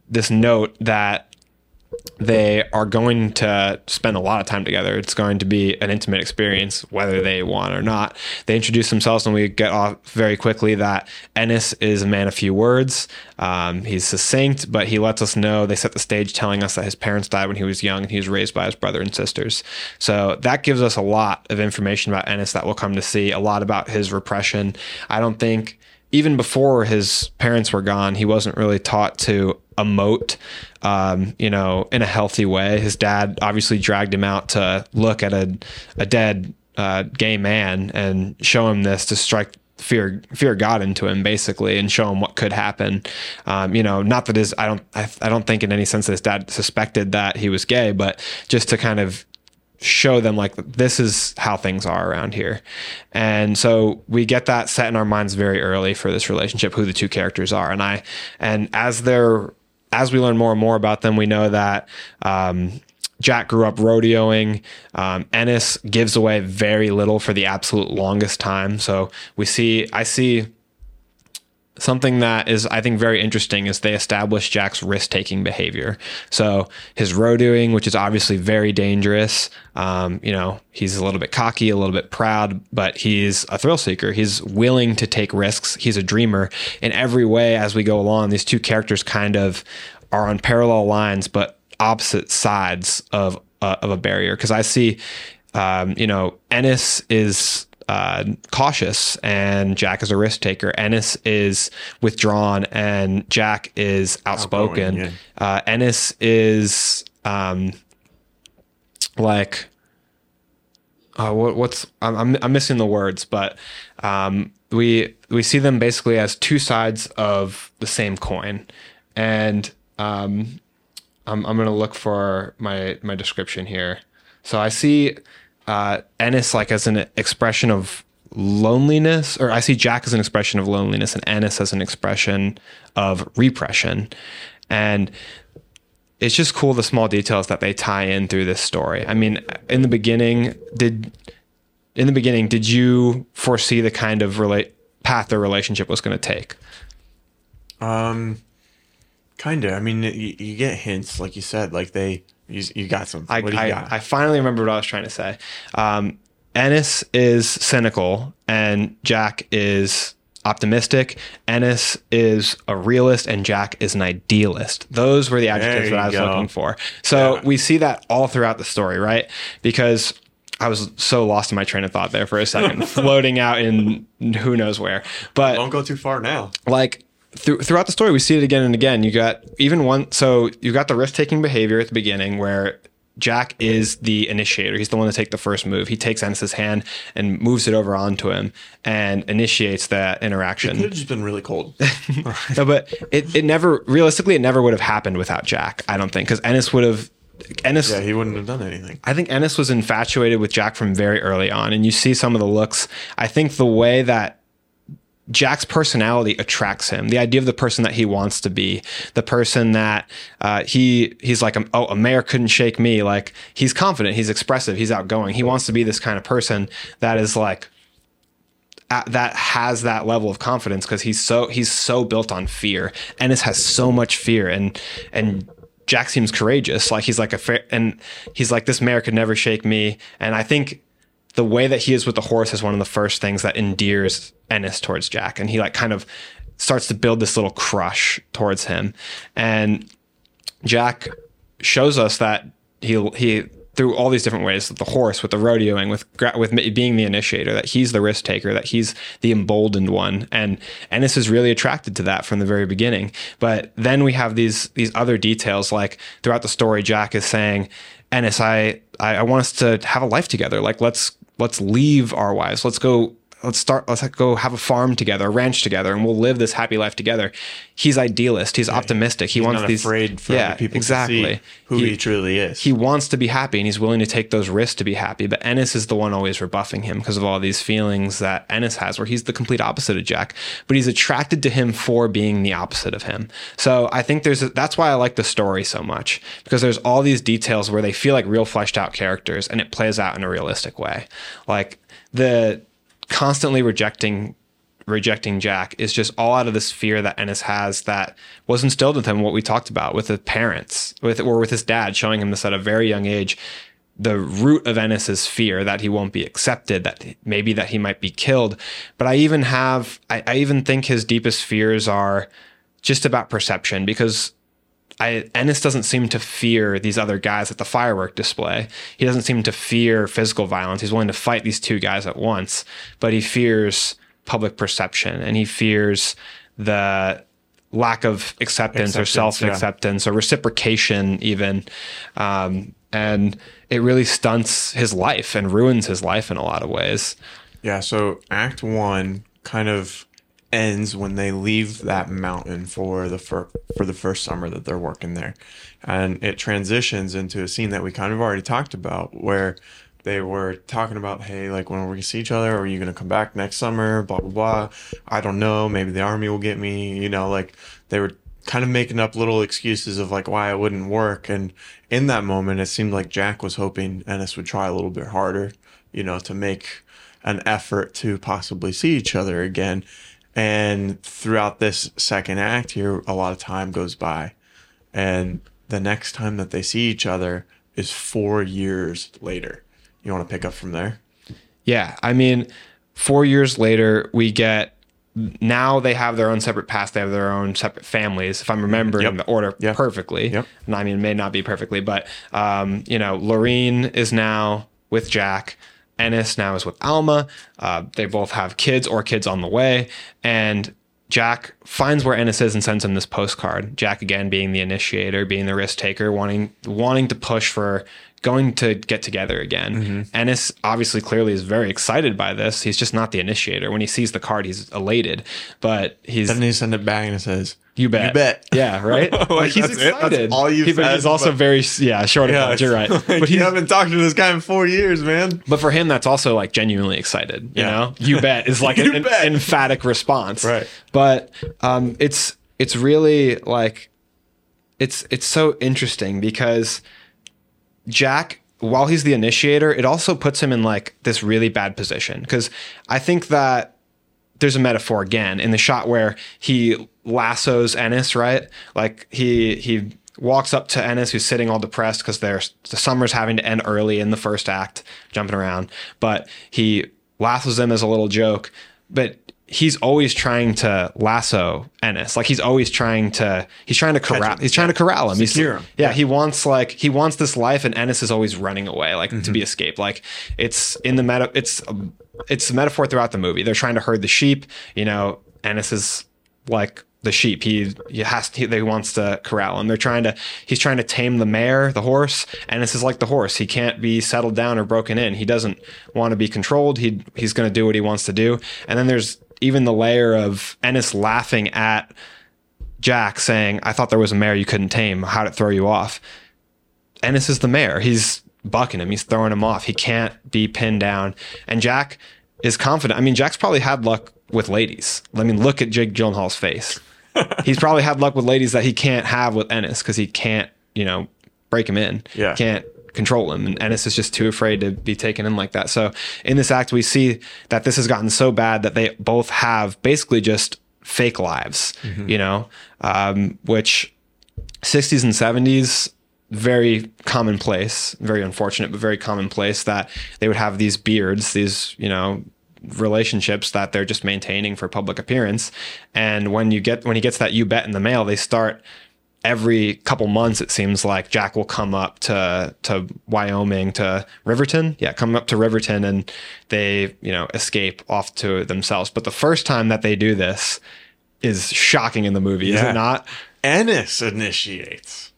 Speaker 1: this note that they are going to spend a lot of time together. It's going to be an intimate experience, whether they want or not. They introduce themselves, and we get off very quickly that Ennis is a man of few words. Um, he's succinct, but he lets us know they set the stage telling us that his parents died when he was young and he was raised by his brother and sisters. So that gives us a lot of information about Ennis that we'll come to see, a lot about his repression. I don't think even before his parents were gone, he wasn't really taught to emote, um, you know, in a healthy way. His dad obviously dragged him out to look at a, a dead uh, gay man and show him this to strike fear fear God into him basically and show him what could happen. Um, you know, not that his I don't I, I don't think in any sense that his dad suspected that he was gay, but just to kind of show them like this is how things are around here. And so we get that set in our minds very early for this relationship, who the two characters are. And I, and as they're, as we learn more and more about them, we know that, um, Jack grew up rodeoing. Um, Ennis gives away very little for the absolute longest time. So we see, I see something that is I think very interesting is they establish Jack's risk taking behavior. So his rodeoing, which is obviously very dangerous. Um, you know, he's a little bit cocky, a little bit proud, but he's a thrill seeker. He's willing to take risks. He's a dreamer in every way as we go along. These two characters kind of are on parallel lines, but opposite sides of uh, of a barrier. Because I see, um, you know, Ennis is uh, cautious and Jack is a risk taker. Ennis is withdrawn and Jack is outspoken.
Speaker 2: Outgoing,
Speaker 1: uh, Ennis is um, like, uh, what, what's I'm, I'm I'm missing the words, but um, we we see them basically as two sides of the same coin, and um, I'm I'm gonna look for my my description here. So I see uh, Ennis like as an expression of loneliness, or I see Jack as an expression of loneliness, and Ennis as an expression of repression, and it's just cool the small details that they tie in through this story. I mean, in the beginning, did in the beginning did you foresee the kind of relate path their relationship was going to take?
Speaker 2: Um, kind of. I mean, you, you get hints, like you said, like they, you, you got some.
Speaker 1: I,
Speaker 2: what do you
Speaker 1: I,
Speaker 2: got?
Speaker 1: I finally remember what I was trying to say. Um, Ennis is cynical and Jack is optimistic. Ennis is a realist and Jack is an idealist. Those were the adjectives that I was
Speaker 2: go.
Speaker 1: looking for. So
Speaker 2: Yeah.
Speaker 1: we see that all throughout the story, right? Because I was so lost in my train of thought there for a second, floating out in who knows where. But
Speaker 2: Don't go too far now.
Speaker 1: like through, throughout the story we see it again and again you got even one so you got the risk-taking behavior at the beginning where jack is the initiator he's the one to take the first move he takes ennis's hand and moves it over onto him and initiates that interaction.
Speaker 2: Could
Speaker 1: interaction
Speaker 2: have just been really cold.
Speaker 1: no, but it, it never realistically it never would have happened without jack i don't think because ennis would have ennis
Speaker 2: yeah, he wouldn't have done anything.
Speaker 1: I think Ennis was infatuated with Jack from very early on, and you see some of the looks. I think the way that Jack's personality attracts him. The idea of the person that he wants to be, the person that uh, he he's like, oh, a mare couldn't shake me. Like he's confident, he's expressive, he's outgoing. He wants to be this kind of person that is like that has that level of confidence because he's so he's so built on fear. Ennis has so much fear, and and Jack seems courageous. Like he's like a fair, and he's like this mare could never shake me. And I think the way that he is with the horse is one of the first things that endears Ennis towards Jack, and he like kind of starts to build this little crush towards him, and Jack shows us that he he through all these different ways the horse with the rodeoing with with being the initiator that he's the risk taker that he's the emboldened one. And Ennis is really attracted to that from the very beginning. But then we have these these other details like throughout the story Jack is saying Ennis I I, I want us to have a life together. Like let's let's leave our wives. Let's go let's start let's go have a farm together a ranch together and we'll live this happy life together he's idealist he's optimistic he
Speaker 2: He's
Speaker 1: wants
Speaker 2: not
Speaker 1: these
Speaker 2: afraid for
Speaker 1: yeah
Speaker 2: people
Speaker 1: exactly
Speaker 2: to see who he, truly is.
Speaker 1: he wants to be happy and he's willing to take those risks to be happy. But Ennis is the one always rebuffing him because of all these feelings that Ennis has, where he's the complete opposite of Jack. But he's attracted to him for being the opposite of him. So I think there's a, that's why I like the story so much because there's all these details where they feel like real fleshed out characters and it plays out in a realistic way. Like the constantly rejecting rejecting Jack is just all out of this fear that Ennis has that was instilled with him what we talked about with his parents with or with his dad showing him this at a very young age the root of Ennis's fear that he won't be accepted that maybe that he might be killed. But I even have I, I even think his deepest fears are just about perception because I, Ennis doesn't seem to fear these other guys at the firework display. He doesn't seem to fear physical violence. He's willing to fight these two guys at once, but he fears public perception and he fears the lack of acceptance, acceptance or self acceptance yeah. or reciprocation, even. Um, and it really stunts his life and ruins his life in a lot of ways.
Speaker 2: Yeah. So, Act One kind of ends when they leave that mountain for the fir- for the first summer that they're working there, and it transitions into a scene that we kind of already talked about, where they were talking about, hey, like when are we gonna see each other? Are you gonna come back next summer? Blah blah blah. I don't know. Maybe the army will get me. You know, like they were kind of making up little excuses of like why it wouldn't work. And in that moment, it seemed like Jack was hoping Ennis would try a little bit harder. You know, to make an effort to possibly see each other again. And throughout this second act here, a lot of time goes by. And the next time that they see each other is four years later. You want to pick up from there?
Speaker 1: Yeah. I mean, four years later, we get now they have their own separate past. They have their own separate families. If I'm remembering yep. the order yep. perfectly, yep. and I mean, it may not be perfectly, but um, you know, Lureen is now with Jack. Ennis now is with Alma. Uh, they both have kids or kids on the way, and Jack finds where Ennis is and sends him this postcard. Jack again being the initiator, being the risk taker, wanting wanting to push for going to get together again. Mm-hmm. Ennis obviously clearly is very excited by this. He's just not the initiator. When he sees the card, he's elated, but he's
Speaker 2: then he sends it back and it says,
Speaker 1: "You bet,
Speaker 2: you bet."
Speaker 1: Yeah, right. like,
Speaker 2: he's excited. all you. He,
Speaker 1: but he's also but, very yeah short yeah, of You're right.
Speaker 2: Like,
Speaker 1: but
Speaker 2: you haven't talked to this guy in four years, man.
Speaker 1: But for him, that's also like genuinely excited. You yeah. know, you bet is like an, an emphatic response.
Speaker 2: Right.
Speaker 1: But um, it's it's really like it's it's so interesting because Jack, while he's the initiator, it also puts him in like this really bad position because I think that there's a metaphor again in the shot where he lassos Ennis, right? Like he he walks up to Ennis, who's sitting all depressed because there's the summer's having to end early in the first act, jumping around. But he lassos him as a little joke. But he's always trying to lasso Ennis. Like he's always trying to he's trying to corral he's trying to corral him. He's, him. Yeah, yeah, he wants like he wants this life and Ennis is always running away like mm-hmm. to be escaped. Like it's in the meta it's it's a metaphor throughout the movie. They're trying to herd the sheep, you know, Ennis is like the sheep. He, he has to, he wants to corral him. They're trying to he's trying to tame the mare, the horse, and this is like the horse. He can't be settled down or broken in. He doesn't want to be controlled. He he's going to do what he wants to do. And then there's even the layer of Ennis laughing at Jack saying, I thought there was a mare you couldn't tame. How'd it throw you off? Ennis is the mare. He's bucking him. He's throwing him off. He can't be pinned down. And Jack is confident. I mean, Jack's probably had luck with ladies. I mean, look at Jake Gyllenhaal's face. He's probably had luck with ladies that he can't have with Ennis because he can't, you know, break him in.
Speaker 2: Yeah.
Speaker 1: Can't control him. And Ennis is just too afraid to be taken in like that. So in this act, we see that this has gotten so bad that they both have basically just fake lives, you know, um, which 60s and 70s very commonplace very unfortunate but very commonplace that they would have these beards these you know relationships that they're just maintaining for public appearance and when you get when he gets that you bet in the mail they start every couple months it seems like jack will come up to to wyoming to riverton yeah come up to riverton and they you know escape off to themselves but the first time that they do this is shocking in the movie is it not
Speaker 2: Ennis initiates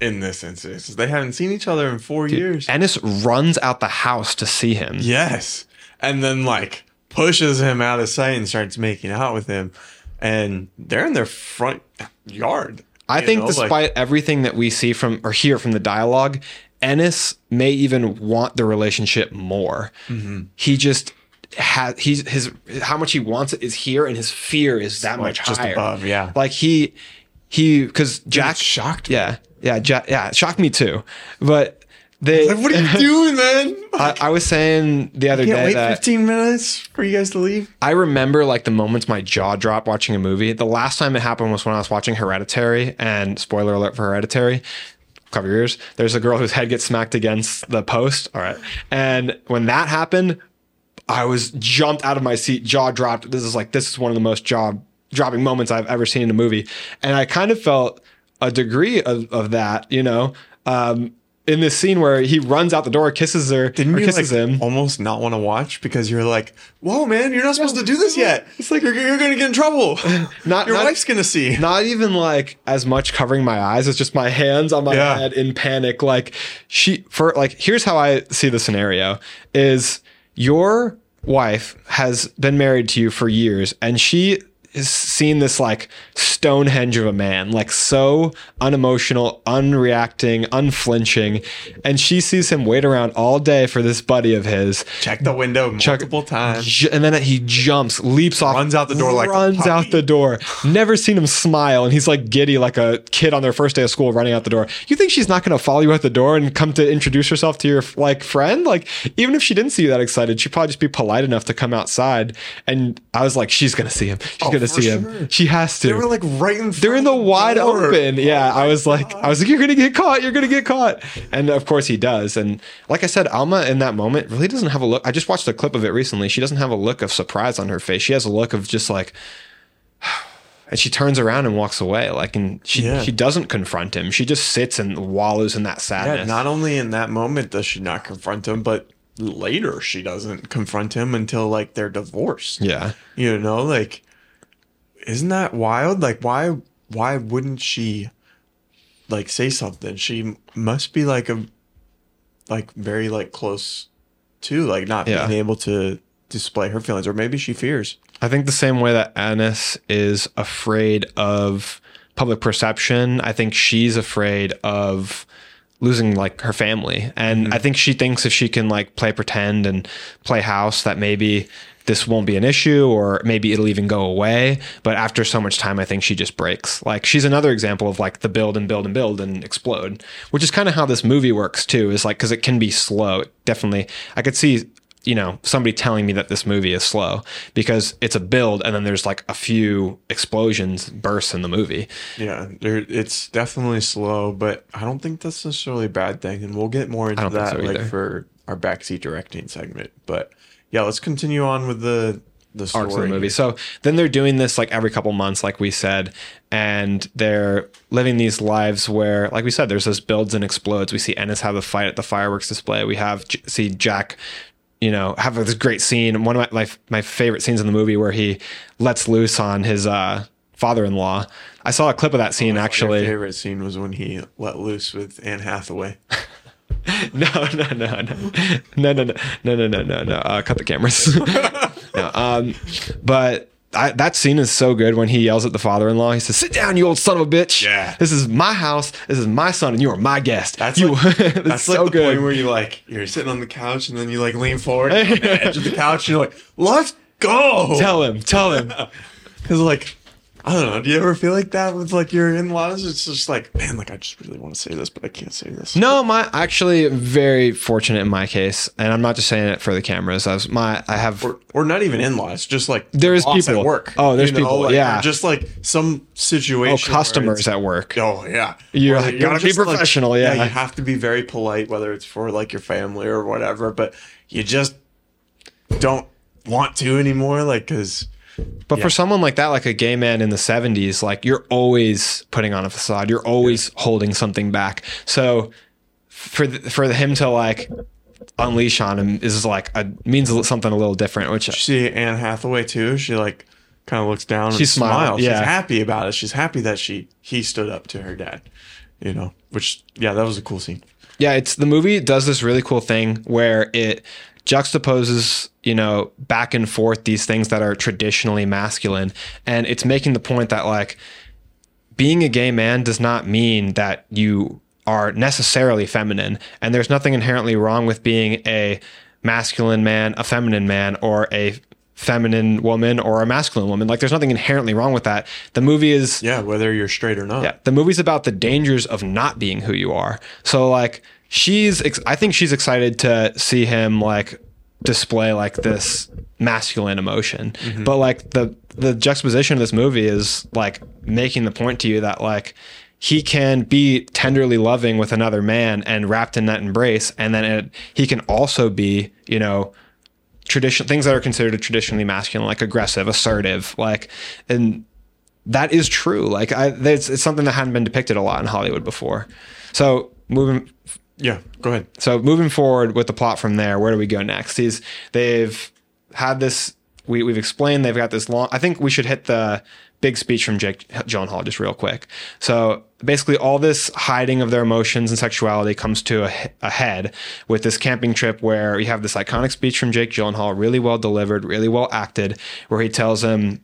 Speaker 2: in this instance. They haven't seen each other in four years.
Speaker 1: Ennis runs out the house to see him.
Speaker 2: Yes. And then like pushes him out of sight and starts making out with him. And they're in their front yard.
Speaker 1: I
Speaker 2: you
Speaker 1: think
Speaker 2: know,
Speaker 1: despite
Speaker 2: like-
Speaker 1: everything that we see from or hear from the dialogue, Ennis may even want the relationship more.
Speaker 2: Mm-hmm.
Speaker 1: He just has he's his how much he wants it is here and his fear is that much
Speaker 2: just
Speaker 1: higher.
Speaker 2: above, yeah.
Speaker 1: Like he he because Jack
Speaker 2: shocked me.
Speaker 1: Yeah. Yeah, Jack, yeah, shocked me too. But they
Speaker 2: like, what are you doing, man?
Speaker 1: I, I was saying the other day
Speaker 2: wait
Speaker 1: that
Speaker 2: 15 minutes for you guys to leave.
Speaker 1: I remember like the moments my jaw dropped watching a movie. The last time it happened was when I was watching Hereditary, and spoiler alert for Hereditary. Cover your ears. There's a girl whose head gets smacked against the post. All right. And when that happened, I was jumped out of my seat, jaw dropped. This is like, this is one of the most jaw dropping moments I've ever seen in a movie. And I kind of felt a degree of, of that, you know, um, in this scene where he runs out the door, kisses her,
Speaker 2: Didn't
Speaker 1: or
Speaker 2: you
Speaker 1: kisses
Speaker 2: like
Speaker 1: him.
Speaker 2: almost not want to watch because you're like, whoa, man, you're not supposed to do this yet. It's like you're, you're going to get in trouble.
Speaker 1: Not-
Speaker 2: Your
Speaker 1: not-
Speaker 2: wife's going to see.
Speaker 1: not even like as much covering my eyes as just my hands on my
Speaker 2: Yeah.
Speaker 1: head in panic like she for like here's how i see the scenario is your wife has been married to you for years and she seen this like stonehenge of a man like so unemotional unreacting unflinching and she sees him wait around all day for this buddy of his
Speaker 2: Check the window multiple times.
Speaker 1: And then he jumps, leaps off,
Speaker 2: Runs out the door like
Speaker 1: runs out the door. Never seen him smile, and he's like giddy, like a kid on their first day of school, running out the door. You think she's not going to follow you out the door and come to introduce herself to your like friend? Like even if she didn't see you that excited, she'd probably just be polite enough to come outside. And I was like, she's going to see him. She's oh, going to see
Speaker 2: sure.
Speaker 1: him. She has to.
Speaker 2: They were like right in
Speaker 1: They're in
Speaker 2: front
Speaker 1: the wide
Speaker 2: door.
Speaker 1: open. Yeah,
Speaker 2: Oh
Speaker 1: I was like,
Speaker 2: God.
Speaker 1: I was like, you're gonna get caught. You're gonna get caught. And of course he does. And like I said, Alma in that moment really doesn't have a look. I just watched a clip of it recently. She doesn't have a look of surprise on her face. She has a look of just like, and she turns around and walks away. Like, and she
Speaker 2: Yeah.
Speaker 1: she doesn't confront him. She just sits and wallows in that sadness.
Speaker 2: Yeah, not only in that moment does she not confront him, but later she doesn't confront him until like they're divorced.
Speaker 1: yeah.
Speaker 2: You know, like isn't that wild? Like why why wouldn't she like say something? She must be like a like very like close to like not
Speaker 1: Yeah.
Speaker 2: being able to display her feelings or maybe she fears.
Speaker 1: I think the same way that Ennis is afraid of public perception, I think she's afraid of losing like her family. And mm-hmm. I think she thinks if she can like play pretend and play house that maybe this won't be an issue or maybe it'll even go away. But after so much time, I think she just breaks. Like she's another example of like the build and build and build and explode, which is kind of how this movie works too, is like because it can be slow. It definitely, I could see you know somebody telling me that this movie is slow because it's a build and then there's like a few explosions bursts in the movie
Speaker 2: Yeah, there it's definitely slow, but I don't think that's necessarily a bad thing, and we'll get more into that
Speaker 1: so
Speaker 2: like for our backseat directing segment. But yeah, let's continue on with the the story.
Speaker 1: arcs of the movie. so then they're doing this like every couple months like we said and they're living these lives where like we said there's this builds and explodes. We see ennis have a fight at the fireworks display. We have see jack you know have this great scene. One of my, my my favorite scenes in the movie where he lets loose on his uh father-in-law. I saw a clip of that scene
Speaker 2: My
Speaker 1: actually.
Speaker 2: favorite scene was when he let loose with Anne Hathaway.
Speaker 1: No, no, no, no, no, no, no, no, no, no, no, no. Uh, cut the cameras. no, um, but I, that scene is so good when he yells at the father-in-law. He says, "Sit down, you old son of a bitch!
Speaker 2: Yeah.
Speaker 1: this is my house. This is my son, and you are my guest."
Speaker 2: That's
Speaker 1: you.
Speaker 2: like,
Speaker 1: that's
Speaker 2: that's
Speaker 1: so
Speaker 2: like the
Speaker 1: good.
Speaker 2: point where you like you're sitting on the couch and then you like lean forward on the edge of the couch and you're like, let's go.
Speaker 1: tell him. Tell him.
Speaker 2: Because like, I don't know. Do you ever feel like that with like your in-laws? It's just like, man, like I just really want to say this, but I can't say this.
Speaker 1: No, my actually very fortunate in my case, and I'm not just saying it for the cameras. I was my I have
Speaker 2: Or, or not even in-laws, just like
Speaker 1: There's people.
Speaker 2: at work.
Speaker 1: Oh, there's
Speaker 2: you know,
Speaker 1: people,
Speaker 2: like,
Speaker 1: yeah.
Speaker 2: just like some
Speaker 1: oh
Speaker 2: situation. where
Speaker 1: customers at work.
Speaker 2: Oh yeah,
Speaker 1: You're
Speaker 2: Or,
Speaker 1: like, gotta be
Speaker 2: just, like-
Speaker 1: professional, yeah.
Speaker 2: you have to be very polite, whether it's for like your family or whatever. But you just don't want to anymore, like because
Speaker 1: But for someone like that, like a gay man in the 70s, like you're always putting on a facade. You're always holding something back. So for the, for him to like unleash on him is like a means something a little different. Which
Speaker 2: see Anne Hathaway too. She like kind of looks down.
Speaker 1: She
Speaker 2: and smiles.
Speaker 1: yeah.
Speaker 2: She's happy about it. She's happy that she he stood up to her dad. You know, which yeah, that was a cool scene.
Speaker 1: yeah, it's the movie does this really cool thing where it juxtaposes you know back and forth these things that are traditionally masculine, and it's making the point that like being a gay man does not mean that you are necessarily feminine. And there's nothing inherently wrong with being a masculine man, a feminine man, or a feminine woman or a masculine woman. Like there's nothing inherently wrong with that. The movie is
Speaker 2: Yeah, whether you're straight or not.
Speaker 1: yeah, the movie's about the dangers of not being who you are. So like she's ex- I think she's excited to see him like display like this masculine emotion. Mm-hmm. But like the the juxtaposition of this movie is like making the point to you that like he can be tenderly loving with another man and wrapped in that embrace and then it, he can also be, you know, tradition things that are considered traditionally masculine like aggressive, assertive, like and that is true. Like I, it's, it's something that hadn't been depicted a lot in Hollywood before. So moving,
Speaker 2: Yeah, go ahead.
Speaker 1: so moving forward with the plot from there, where do we go next? He's they've had this. We we've explained they've got this long. I think we should hit the big speech from Jake Gyllenhaal just real quick. So basically, all this hiding of their emotions and sexuality comes to a, a head with this camping trip where you have this iconic speech from Jake Gyllenhaal, really well delivered, really well acted, where he tells him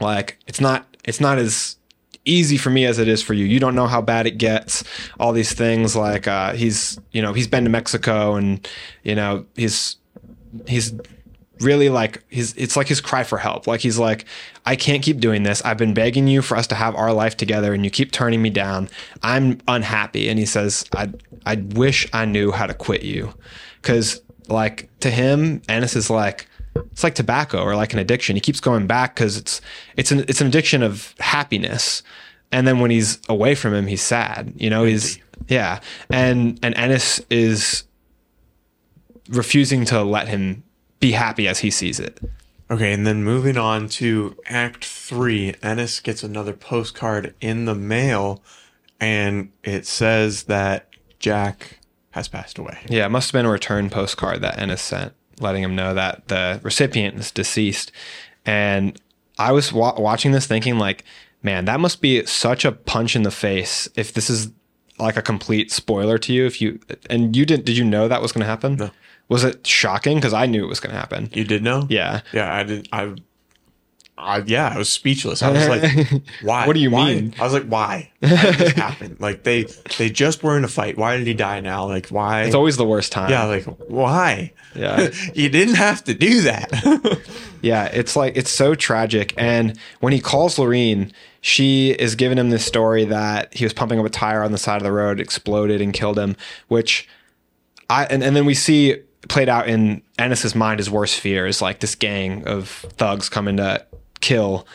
Speaker 1: like it's not it's not as easy for me as it is for you. You don't know how bad it gets. All these things like uh, he's you know he's been to Mexico and you know he's he's really like his it's like his cry for help. Like he's like I can't keep doing this. I've been begging you for us to have our life together and you keep turning me down. I'm unhappy and he says I I wish I knew how to quit you. Cuz like to him Ennis is like it's like tobacco or like an addiction. He keeps going back because it's it's an it's an addiction of happiness. And then when he's away from him, he's sad. You know, he's yeah. And and Ennis is refusing to let him be happy as he sees it.
Speaker 2: Okay, and then moving on to Act Three, Ennis gets another postcard in the mail, and it says that Jack has passed away.
Speaker 1: Yeah, it must have been a return postcard that Ennis sent, letting him know that the recipient is deceased. And I was wa- watching this thinking, like, man, that must be such a punch in the face if this is like a complete spoiler to you. If you and you didn't, did you know that was going to happen?
Speaker 2: No.
Speaker 1: Was it shocking? Because I knew it was going to happen.
Speaker 2: You did know?
Speaker 1: Yeah.
Speaker 2: Yeah, I did. I, I yeah, I was speechless. I was like, why?
Speaker 1: What do you
Speaker 2: Why?
Speaker 1: mean?
Speaker 2: I was like, why? How did this happen? Like they they just were in a fight. Why did he die now? Like why?
Speaker 1: It's always the worst time.
Speaker 2: yeah, like why?
Speaker 1: Yeah.
Speaker 2: you didn't have to do that.
Speaker 1: Yeah, it's like it's so tragic. And when he calls Lureen, she is giving him this story that he was pumping up a tire on the side of the road, exploded and killed him. Which I and, and then we see played out in Ennis's mind his worst fears, like this gang of thugs coming to kill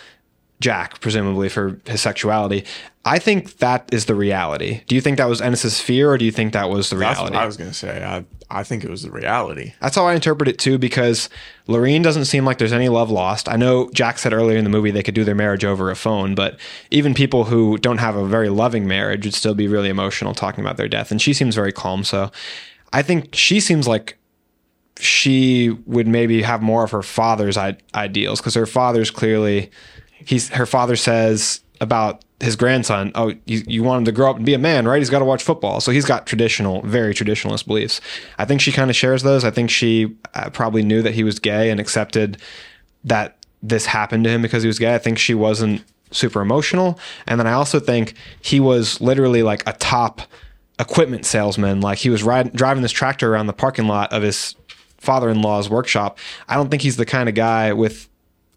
Speaker 1: Jack, presumably for his sexuality. I think that is the reality. Do you think that was Ennis's fear, or do you think that was the
Speaker 2: That's
Speaker 1: reality?
Speaker 2: what I was gonna say. I I think it was the reality.
Speaker 1: That's how I interpret it too, because Lureen doesn't seem like there's any love lost. I know Jack said earlier in the movie they could do their marriage over a phone, but even people who don't have a very loving marriage would still be really emotional talking about their death. And she seems very calm. So I think she seems like she would maybe have more of her father's I- ideals because her father's clearly he's her father says about his grandson oh you, you want him to grow up and be a man right he's got to watch football so he's got traditional very traditionalist beliefs i think she kind of shares those i think she uh, probably knew that he was gay and accepted that this happened to him because he was gay. I think she wasn't super emotional. And then I also think he was literally like a top equipment salesman. Like he was riding, driving this tractor around the parking lot of his father-in-law's workshop. I don't think he's the kind of guy with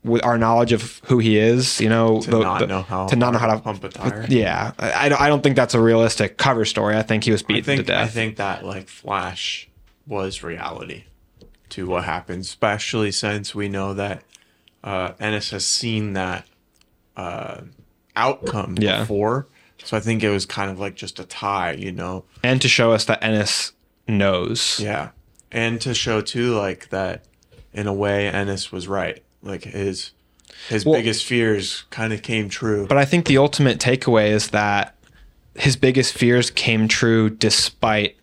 Speaker 1: with our knowledge of who he is, you know,
Speaker 2: To
Speaker 1: the-
Speaker 2: not
Speaker 1: the-
Speaker 2: know how
Speaker 1: to not know how to
Speaker 2: pump a tire.
Speaker 1: Yeah, I, I don't- I don't think that's a realistic cover story. I think he was
Speaker 2: I
Speaker 1: beaten
Speaker 2: think
Speaker 1: to
Speaker 2: I think that like Flash was reality to what happened, especially since we know that uh, Ennis has seen that uh, outcome
Speaker 1: Yeah.
Speaker 2: before. So I think it was kind of like just a tie, you know.
Speaker 1: and to show us that Ennis knows.
Speaker 2: Yeah, and to show too, like that, in a way, Ennis was right. Like his his
Speaker 1: Well-
Speaker 2: biggest fears kind of came true.
Speaker 1: But I think the ultimate takeaway is that his biggest fears came true despite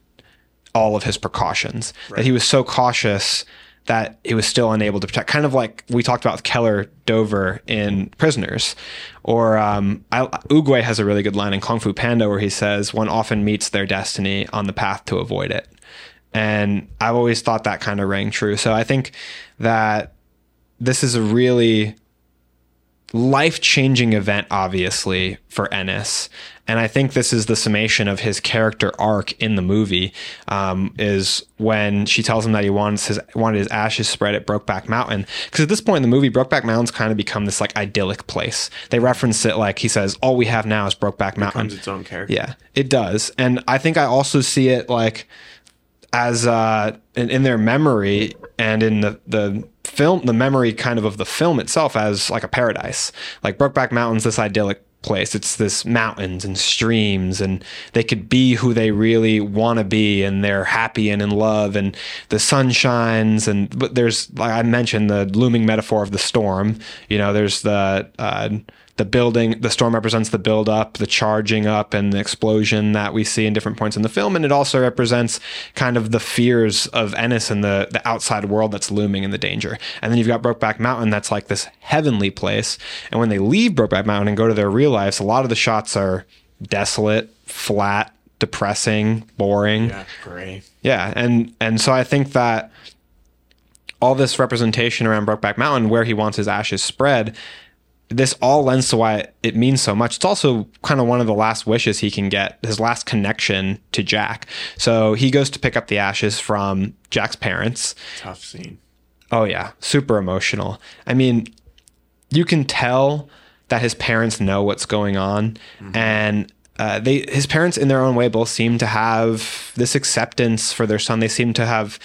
Speaker 1: all of his precautions. That he was so cautious that he was still unable to protect. Kind of like we talked about with Keller Dover in Prisoners, or um, I, Oogway has a really good line in Kung Fu Panda where he says, "One often meets their destiny on the path to avoid it." And I've always thought that kind of rang true. So I think that this is a really life changing event, obviously, for Ennis. And I think this is the summation of his character arc in the movie. Um, is when she tells him that he wants his wanted his ashes spread at Brokeback Mountain. Because at this point in the movie, Brokeback Mountain's kind of become this like idyllic place. They reference it like he says, "All we have now is Brokeback Mountain."
Speaker 2: becomes its own character.
Speaker 1: Yeah, it does. And I think I also see it like as uh in, in their memory and in the the film the memory kind of of the film itself as like a paradise. Like Brokeback Mountain's this idyllic place. It's this mountains and streams and they could be who they really want to be and they're happy and in love and the sun shines and but there's like I mentioned the looming metaphor of the storm. You know, there's the uh the building the storm represents the build up the charging up and the explosion that we see in different points in the film. And it also represents kind of the fears of ennis and the, the outside world that's looming and the danger. And then you've got brokeback mountain that's like this heavenly place. And when they leave brokeback mountain and go to their real lives a lot of the shots are desolate flat depressing boring.
Speaker 2: Yeah, gray.
Speaker 1: yeah, and and so I think that all this representation around Brokeback Mountain, where he wants his ashes spread, this all lends to why it means so much. It's also kind of one of the last wishes he can get, his last connection to Jack. So he goes to pick up the ashes from Jack's parents.
Speaker 2: Tough scene.
Speaker 1: Oh yeah, super emotional. I mean, you can tell that his parents know what's going on, and uh, they his parents in their own way both seem to have this acceptance for their son. They seem to have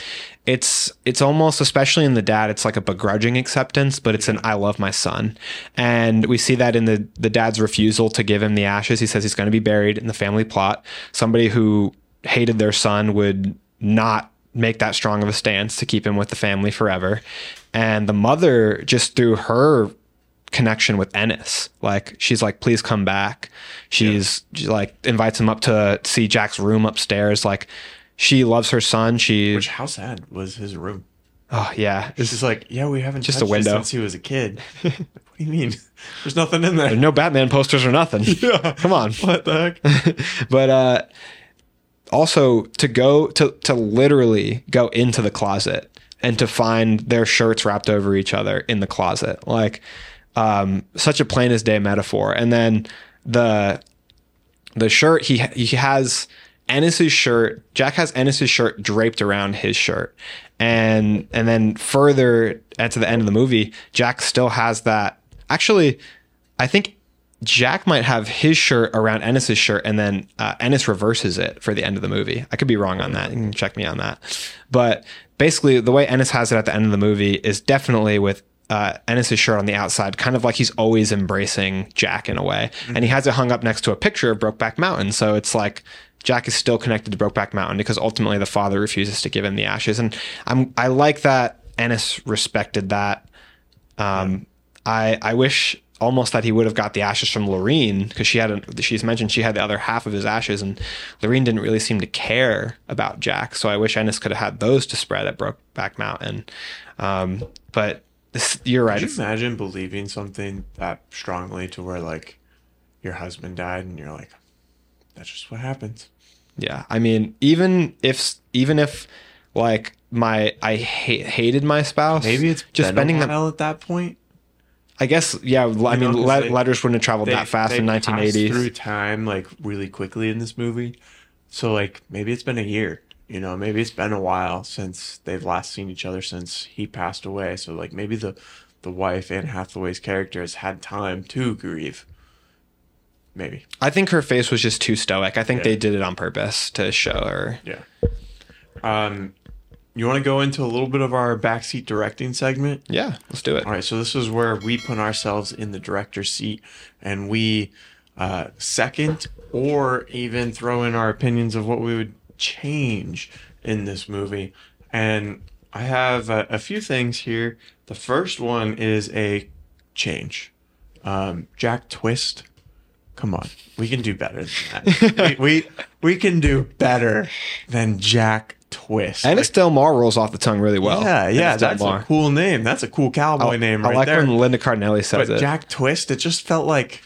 Speaker 1: it's it's almost especially in the dad it's like a begrudging acceptance but it's an i love my son and we see that in the the dad's refusal to give him the ashes he says he's going to be buried in the family plot somebody who hated their son would not make that strong of a stance to keep him with the family forever. And the mother, just through her connection with Ennis, like she's like, please come back. She's she, like invites him up to see Jack's room upstairs. Like she loves her son. She,
Speaker 2: Which how sad was his room?
Speaker 1: oh yeah,
Speaker 2: It's just like, yeah, we haven't
Speaker 1: Just a window.
Speaker 2: since he was a kid. what do you mean? There's nothing in there.
Speaker 1: There's no Batman posters or nothing.
Speaker 2: Yeah.
Speaker 1: Come on.
Speaker 2: What the heck?
Speaker 1: but uh also to go to to literally go into the closet and to find their shirts wrapped over each other in the closet like um such a plain as day metaphor and then the the shirt he he has Ennis's shirt Jack has Ennis's shirt draped around his shirt and and then further at to the end of the movie Jack still has that actually I think Jack might have his shirt around Ennis's shirt, and then uh, Ennis reverses it for the end of the movie. I could be wrong on that. You can check me on that. But basically, the way Ennis has it at the end of the movie is definitely with uh, Ennis's shirt on the outside, kind of like he's always embracing Jack in a way. And he has it hung up next to a picture of Brokeback Mountain. So it's like Jack is still connected to Brokeback Mountain because ultimately the father refuses to give him the ashes. And I'm I like that Ennis respected that. Um, I I wish almost that he would have got the ashes from Lureen because she had a, she's mentioned she had the other half of his ashes and Lureen didn't really seem to care about Jack. So I wish Ennis could have had those to spread at Brokeback Mountain. Um, but this, you're right.
Speaker 2: Could you imagine believing something that strongly to where like your husband died and you're like, that's just what happens.
Speaker 1: Yeah, I mean, even if even if like my I ha- hated my spouse,
Speaker 2: Maybe it's
Speaker 1: just spending them.
Speaker 2: at that point.
Speaker 1: I guess yeah. I
Speaker 2: You know,
Speaker 1: mean, le-
Speaker 2: they-
Speaker 1: letters wouldn't have traveled
Speaker 2: They-
Speaker 1: that fast
Speaker 2: they
Speaker 1: in
Speaker 2: passed
Speaker 1: 1980s.
Speaker 2: through time like really quickly in this movie. So like maybe it's been a year. You know, maybe it's been a while since they've last seen each other since he passed away. So like maybe the the wife Anne Hathaway's character has had time to grieve. Maybe.
Speaker 1: I think her face was just too stoic. I think
Speaker 2: Yeah.
Speaker 1: they did it on purpose to show her.
Speaker 2: Yeah. Um, you want to go into a little bit of our backseat directing segment?
Speaker 1: Yeah, let's do it.
Speaker 2: All right, so this is where we put ourselves in the director's seat and we uh, second or even throw in our opinions of what we would change in this movie. And I have a, a few things here. The first one is a change. Um, Jack Twist. Come on, we can do better than that. we, we we can do better than Jack Twist.
Speaker 1: Ennis Del Mar rolls off the tongue really well.
Speaker 2: Yeah, yeah, that's
Speaker 1: Mar.
Speaker 2: a cool name. That's a cool cowboy name right I
Speaker 1: like
Speaker 2: there.
Speaker 1: when Linda Cardellini says
Speaker 2: but
Speaker 1: it.
Speaker 2: Jack Twist, it just felt like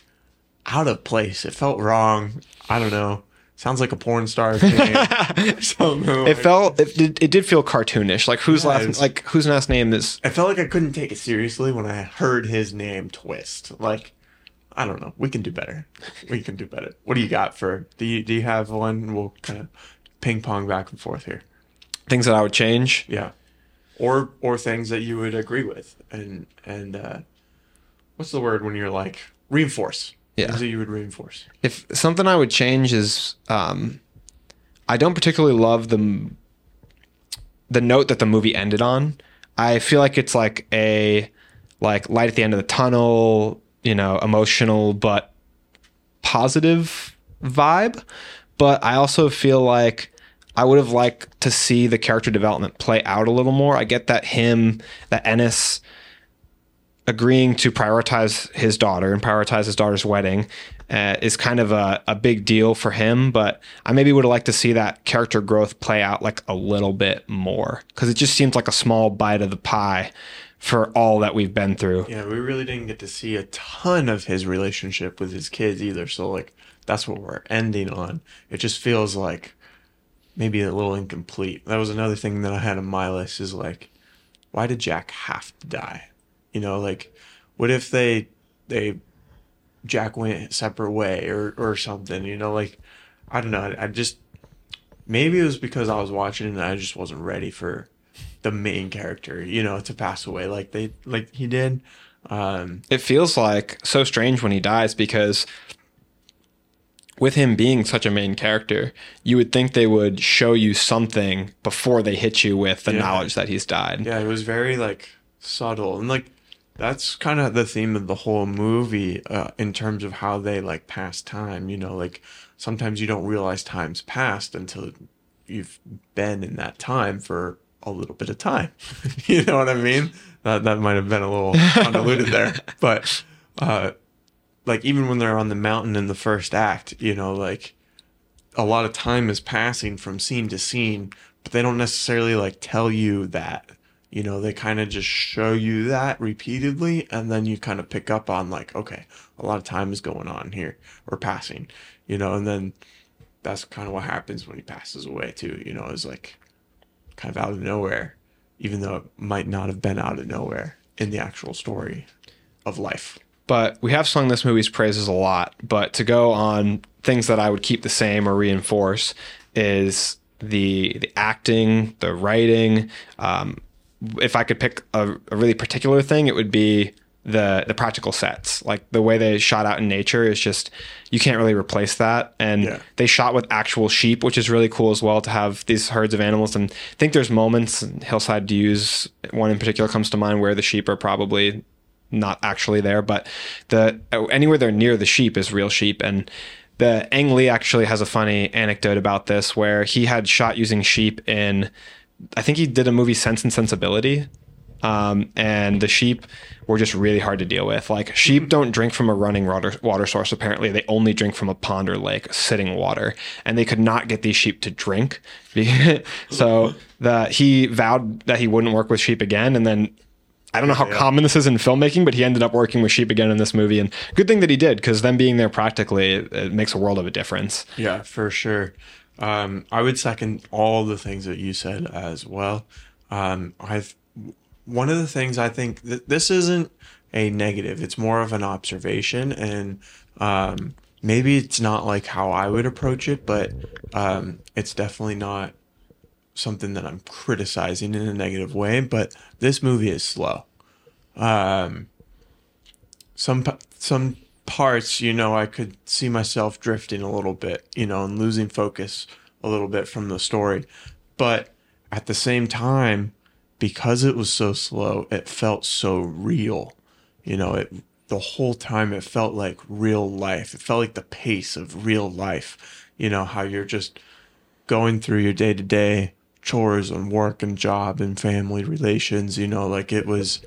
Speaker 2: out of place. It felt wrong. I don't know. Sounds like a porn star name. Something
Speaker 1: it
Speaker 2: like-
Speaker 1: felt it did, it did feel cartoonish. Like whose
Speaker 2: Yeah,
Speaker 1: last
Speaker 2: it's-
Speaker 1: like whose last name is
Speaker 2: I felt like I couldn't take it seriously when I heard his name Twist. Like, I don't know. We can do better. We can do better. What do you got for? Do you do you have one? We'll kind of ping pong back and forth here.
Speaker 1: things that I would change.
Speaker 2: Yeah, or or things that you would agree with, and and uh, what's the word when you're like reinforce?
Speaker 1: Yeah.
Speaker 2: things that you would reinforce.
Speaker 1: If something I would change is um I don't particularly love the the note that the movie ended on. I feel like it's like a like light at the end of the tunnel, you know, emotional but positive vibe. But I also feel like I would have liked to see the character development play out a little more. I get that him, that Ennis agreeing to prioritize his daughter and prioritize his daughter's wedding uh, is kind of a, a big deal for him. But I maybe would have liked to see that character growth play out like a little bit more because it just seems like a small bite of the pie for all that we've been through.
Speaker 2: Yeah, we really didn't get to see a ton of his relationship with his kids either. So like that's what we're ending on. It just feels like maybe a little incomplete. That was another thing that I had on my list is like, why did Jack have to die? You know, like what if they they Jack went separate way or or something, you know, like I don't know. I, I just maybe it was because I was watching and I just wasn't ready for the main character, you know, to pass away like they like he did. Um
Speaker 1: It feels like so strange when he dies because with him being such a main character, you would think they would show you something before they hit you with the
Speaker 2: Yeah.
Speaker 1: knowledge that he's died.
Speaker 2: Yeah, it was very like subtle and like that's kind of the theme of the whole movie uh, in terms of how they like pass time. You know, like sometimes you don't realize time's passed until you've been in that time for a little bit of time. you know what I mean? That that might have been a little convoluted there, but uh, like even when they're on the mountain in the first act, you know, like a lot of time is passing from scene to scene, but they don't necessarily like tell you that. You know, they kind of just show you that repeatedly, and then you kind of pick up on like, okay, a lot of time is going on here or passing, you know, and then that's kind of what happens when he passes away too. You know, is like kind of out of nowhere, even though it might not have been out of nowhere in the actual story of life.
Speaker 1: But we have sung this movie's praises a lot. But to go on things that I would keep the same or reinforce is the the acting, the writing. Um, if I could pick a, a really particular thing, it would be the the practical sets. Like the way they shot out in nature is just you can't really replace that. And
Speaker 2: Yeah.
Speaker 1: they shot with actual sheep, which is really cool as well to have these herds of animals. And I think there's moments Hillside Views, one in particular comes to mind where the sheep are probably not actually there, but the uh, anywhere they're near the sheep is real sheep. And the Ang Lee actually has a funny anecdote about this where he had shot using sheep in I think he did a movie Sense and Sensibility. Um, and the sheep were just really hard to deal with. Like sheep don't drink from a running water water source. Apparently, they only drink from a pond or lake, sitting water, and they could not get these sheep to drink. so the he vowed that he wouldn't work with sheep again, and then I don't know how
Speaker 2: Yeah.
Speaker 1: common this is in filmmaking, but he ended up working with sheep again in this movie. And good thing that he did, because them being there practically, it, it makes a world of a difference.
Speaker 2: Yeah, for sure. Um, I would second all the things that you said as well. Um, I've one of the things I think that this isn't a negative. It's more of an observation, and um, maybe it's not like how I would approach it, but um, it's definitely not something that I'm criticizing in a negative way. But this movie is slow. Um, some some parts, you know, I could see myself drifting a little bit, you know, and losing focus a little bit from the story. But at the same time, because it was so slow, it felt so real. You know, it the whole time it felt like real life. It felt like the pace of real life. You know, how you're just going through your day to day chores and work and job and family relations, you know, like it was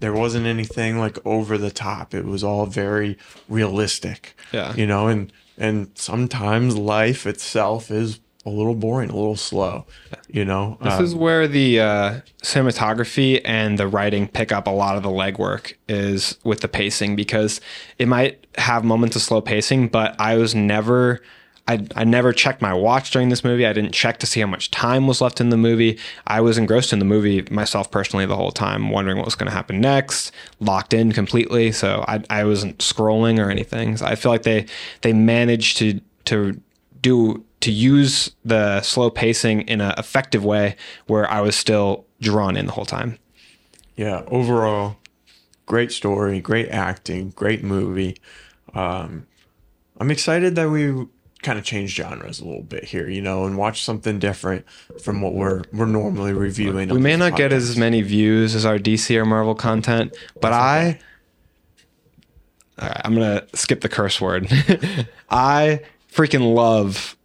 Speaker 2: there wasn't anything like over the top. It was all very realistic.
Speaker 1: Yeah.
Speaker 2: You know, and and sometimes life itself is a little boring, a little slow. You know,
Speaker 1: This
Speaker 2: Um,
Speaker 1: is where the uh, cinematography and the writing pick up a lot of the legwork is with the pacing because it might have moments of slow pacing, but I was never. I, I never checked my watch during this movie. I didn't check to see how much time was left in the movie. I was engrossed in the movie myself personally the whole time, wondering what was going to happen next, locked in completely. So I, I wasn't scrolling or anything. So I feel like they they managed to to do to use the slow pacing in an effective way where I was still drawn in the whole time.
Speaker 2: yeah, overall, great story, great acting, great movie. Um, I'm excited that we kind of changed genres a little bit here, you know, and watch something different from what we're we're normally reviewing.
Speaker 1: We may not get as many views as our DC or Marvel content, but I. Right, I'm gonna skip the curse word. I freaking love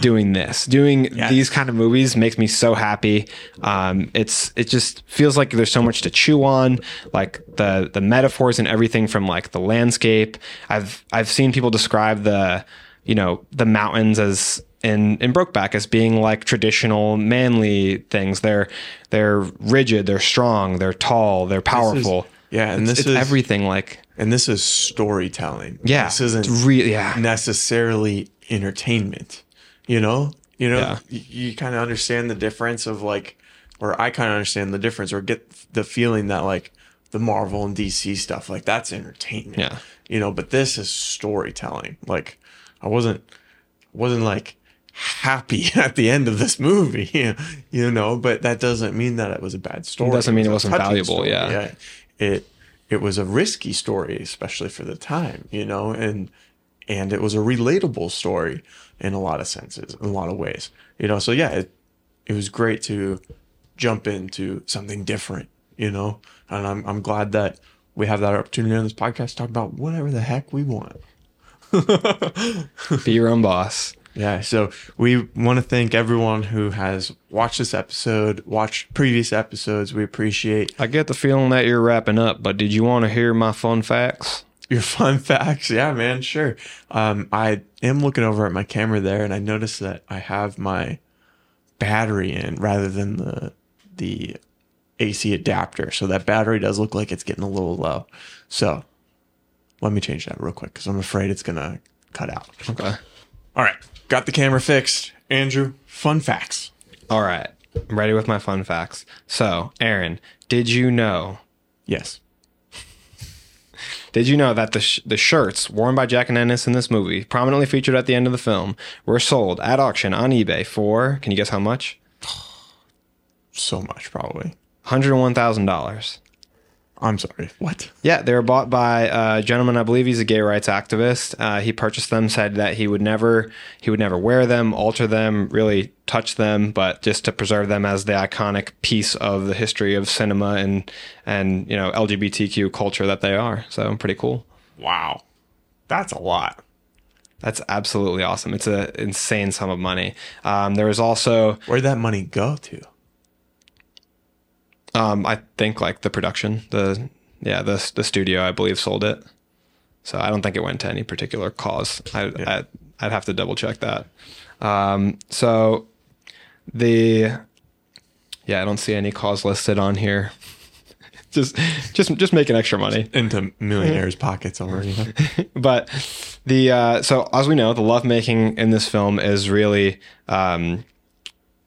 Speaker 1: doing this. Doing
Speaker 2: Yes.
Speaker 1: these kind of movies makes me so happy. Um, it's it just feels like there's so much to chew on, like the the metaphors and everything from like the landscape. I've I've seen people describe the you know the mountains as in in Brokeback as being like traditional manly things. They're they're rigid, they're strong, they're tall, they're powerful.
Speaker 2: yeah, and
Speaker 1: It's-
Speaker 2: this
Speaker 1: it's
Speaker 2: is
Speaker 1: everything like
Speaker 2: and this is storytelling.
Speaker 1: yeah,
Speaker 2: this isn't
Speaker 1: it's re- yeah.
Speaker 2: necessarily entertainment. You know, you know,
Speaker 1: Yeah.
Speaker 2: you, you kind of understand the difference of like, or I kind of understand the difference, or get the feeling that like the Marvel and DC stuff, like that's entertainment.
Speaker 1: Yeah.
Speaker 2: you know, but this is storytelling. Like, I wasn't wasn't like happy at the end of this movie, you know, but that doesn't mean that it was a bad story.
Speaker 1: doesn't mean it
Speaker 2: was a
Speaker 1: wasn't valuable,
Speaker 2: story.
Speaker 1: yeah.
Speaker 2: It it was a risky story, especially for the time, you know, and and it was a relatable story in a lot of senses, in a lot of ways. You know, so yeah, it it was great to jump into something different, you know. And I'm I'm glad that we have that opportunity on this podcast to talk about whatever the heck we want.
Speaker 1: Be your own boss.
Speaker 2: Yeah, so we want to thank everyone who has watched this episode, watched previous episodes. We appreciate
Speaker 1: I get the feeling that you're wrapping up, but did you want to hear my fun facts?
Speaker 2: Your fun facts. Yeah, man, sure. Um, I am looking over at my camera there, and I noticed that I have my battery in rather than the the AC adapter. So that battery does look like it's getting a little low. So let me change that real quick because I'm afraid it's gonna cut out.
Speaker 1: Okay.
Speaker 2: All right, got the camera fixed. Andrew, fun facts.
Speaker 1: All right. I'm ready with my fun facts. So, Aaron, did you know?
Speaker 2: Yes.
Speaker 1: Did you know that the sh- the shirts worn by Jack and Ennis in this movie, prominently featured at the end of the film, were sold at auction on eBay for? Can you guess how much?
Speaker 2: So much, probably.
Speaker 1: Hundred one thousand dollars.
Speaker 2: I'm sorry. What?
Speaker 1: Yeah, they were bought by a gentleman. I believe he's a gay rights activist. Uh, he purchased them, said that he would never, he would never wear them, alter them, really touch them, but just to preserve them as the iconic piece of the history of cinema and and you know LGBTQ culture that they are. So pretty cool.
Speaker 2: Wow. That's a lot.
Speaker 1: That's absolutely awesome. It's an insane sum of money. Um, there was also,
Speaker 2: Where'd that money go to?
Speaker 1: Um, I think, like the production, the yeah, the the studio, I believe, sold it. So I don't think it went to any particular cause. I, I I'd have to double check that. Um, so the yeah, I don't see any cause listed on here. just just just making extra money.
Speaker 2: Into millionaires' pockets already.
Speaker 1: but the uh, so as we know, the lovemaking in this film is really um,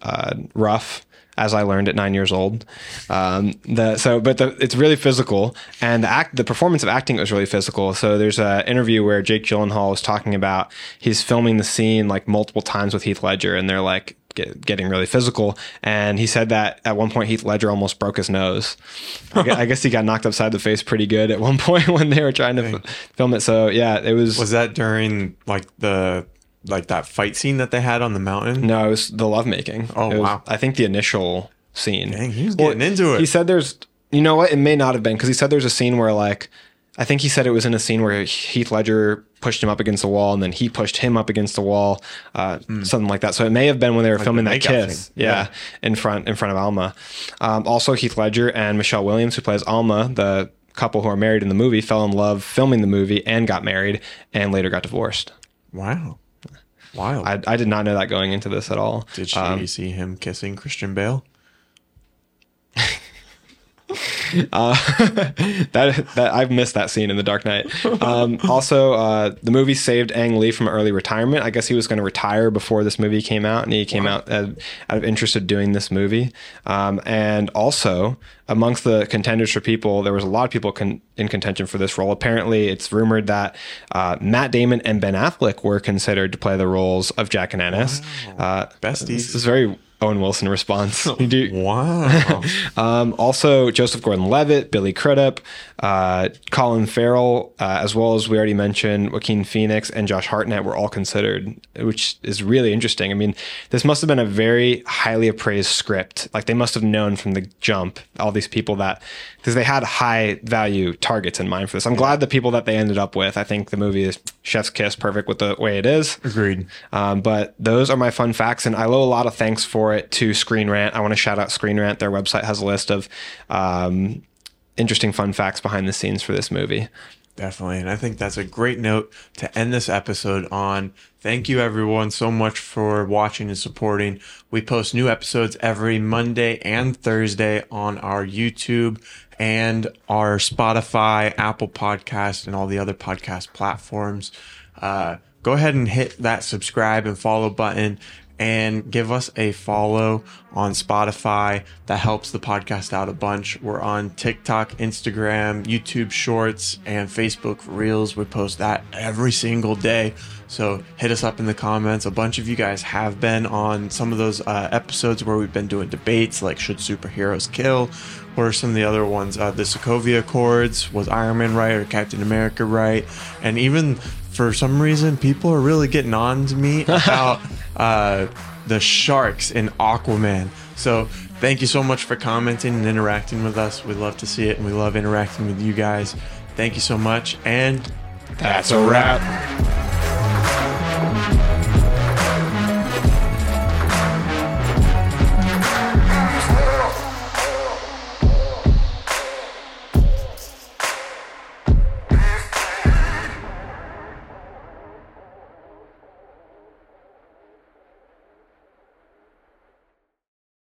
Speaker 1: uh, rough. As I learned at nine years old. Um, the so, but the, it's really physical, and the act, the performance of acting was really physical. So there's an interview where Jake Gyllenhaal is talking about he's filming the scene like multiple times with Heath Ledger, and they're like get, getting really physical. And he said that at one point Heath Ledger almost broke his nose. I, guess, I guess he got knocked upside the face pretty good at one point when they were trying to f- film it. So yeah, it was.
Speaker 2: Was that during like the like that fight scene that they had on the mountain?
Speaker 1: No, it was the lovemaking.
Speaker 2: Oh,
Speaker 1: It was,
Speaker 2: wow.
Speaker 1: I think the initial scene.
Speaker 2: Dang, he was getting into it.
Speaker 1: He said there's, you know what? It may not have been because he said there's a scene where like, I think he said it was in a scene where Heath Ledger pushed him up against the wall and then he pushed him up against the wall, uh, something like that. So it may have been when they were filming
Speaker 2: the
Speaker 1: that kiss, yeah,
Speaker 2: Yeah.
Speaker 1: in front in front of Alma. Um, also, Heath Ledger and Michelle Williams, who plays Alma, the couple who are married in the movie, fell in love filming the movie and got married and later got divorced.
Speaker 2: Wow. Wild.
Speaker 1: I, I did not know that going into this at all.
Speaker 2: Did she
Speaker 1: Um,
Speaker 2: see him kissing Christian Bale?
Speaker 1: Uh, that that I've missed that scene in The Dark Knight. Um, also, uh, the movie saved Ang Lee from early retirement. I guess he was going to retire before this movie came out, and he came out uh, out of interest of doing this movie. Um, and also, amongst the contenders for people, there was a lot of people con- in contention for this role. Apparently, it's rumored that uh, Matt Damon and Ben Affleck were considered to play the roles of Jack and Ennis. Uh,
Speaker 2: Besties.
Speaker 1: This is very Owen Wilson response. You do-
Speaker 2: Wow.
Speaker 1: um, also, Joseph Gordon-Levitt, Billy Crudup, uh, Colin Farrell, uh, as well as we already mentioned Joaquin Phoenix and Josh Hartnett were all considered, which is really interesting. I mean, this must have been a very highly appraised script. Like they must have known from the jump all these people that because they had high value targets in mind for this. I'm glad the people that they ended up with. I think the movie is Chef's Kiss, perfect with the way it is.
Speaker 2: Agreed.
Speaker 1: Um, but those are my fun facts, and I owe a lot of thanks for it to Screen Rant. I want to shout out Screen Rant. Their website has a list of um, interesting fun facts behind the scenes for this movie.
Speaker 2: Definitely. And I think that's a great note to end this episode on. Thank you, everyone, so much for watching and supporting. We post new episodes every Monday and Thursday on our YouTube and our Spotify, Apple Podcast, and all the other podcast platforms. Uh, go ahead and hit that subscribe and follow button and give us a follow on Spotify. That helps the podcast out a bunch. We're on TikTok, Instagram, YouTube Shorts, and Facebook Reels. We post that every single day. So hit us up in the comments. A bunch of you guys have been on some of those uh, episodes where we've been doing debates like should superheroes kill, or some of the other ones. Uh, the Sokovia Accords was Iron Man right or Captain America right? And even for some reason, people are really getting on to me about uh, the sharks in Aquaman. So thank you so much for commenting and interacting with us. We love to see it, and we love interacting with you guys. Thank you so much, and
Speaker 1: That's a wrap.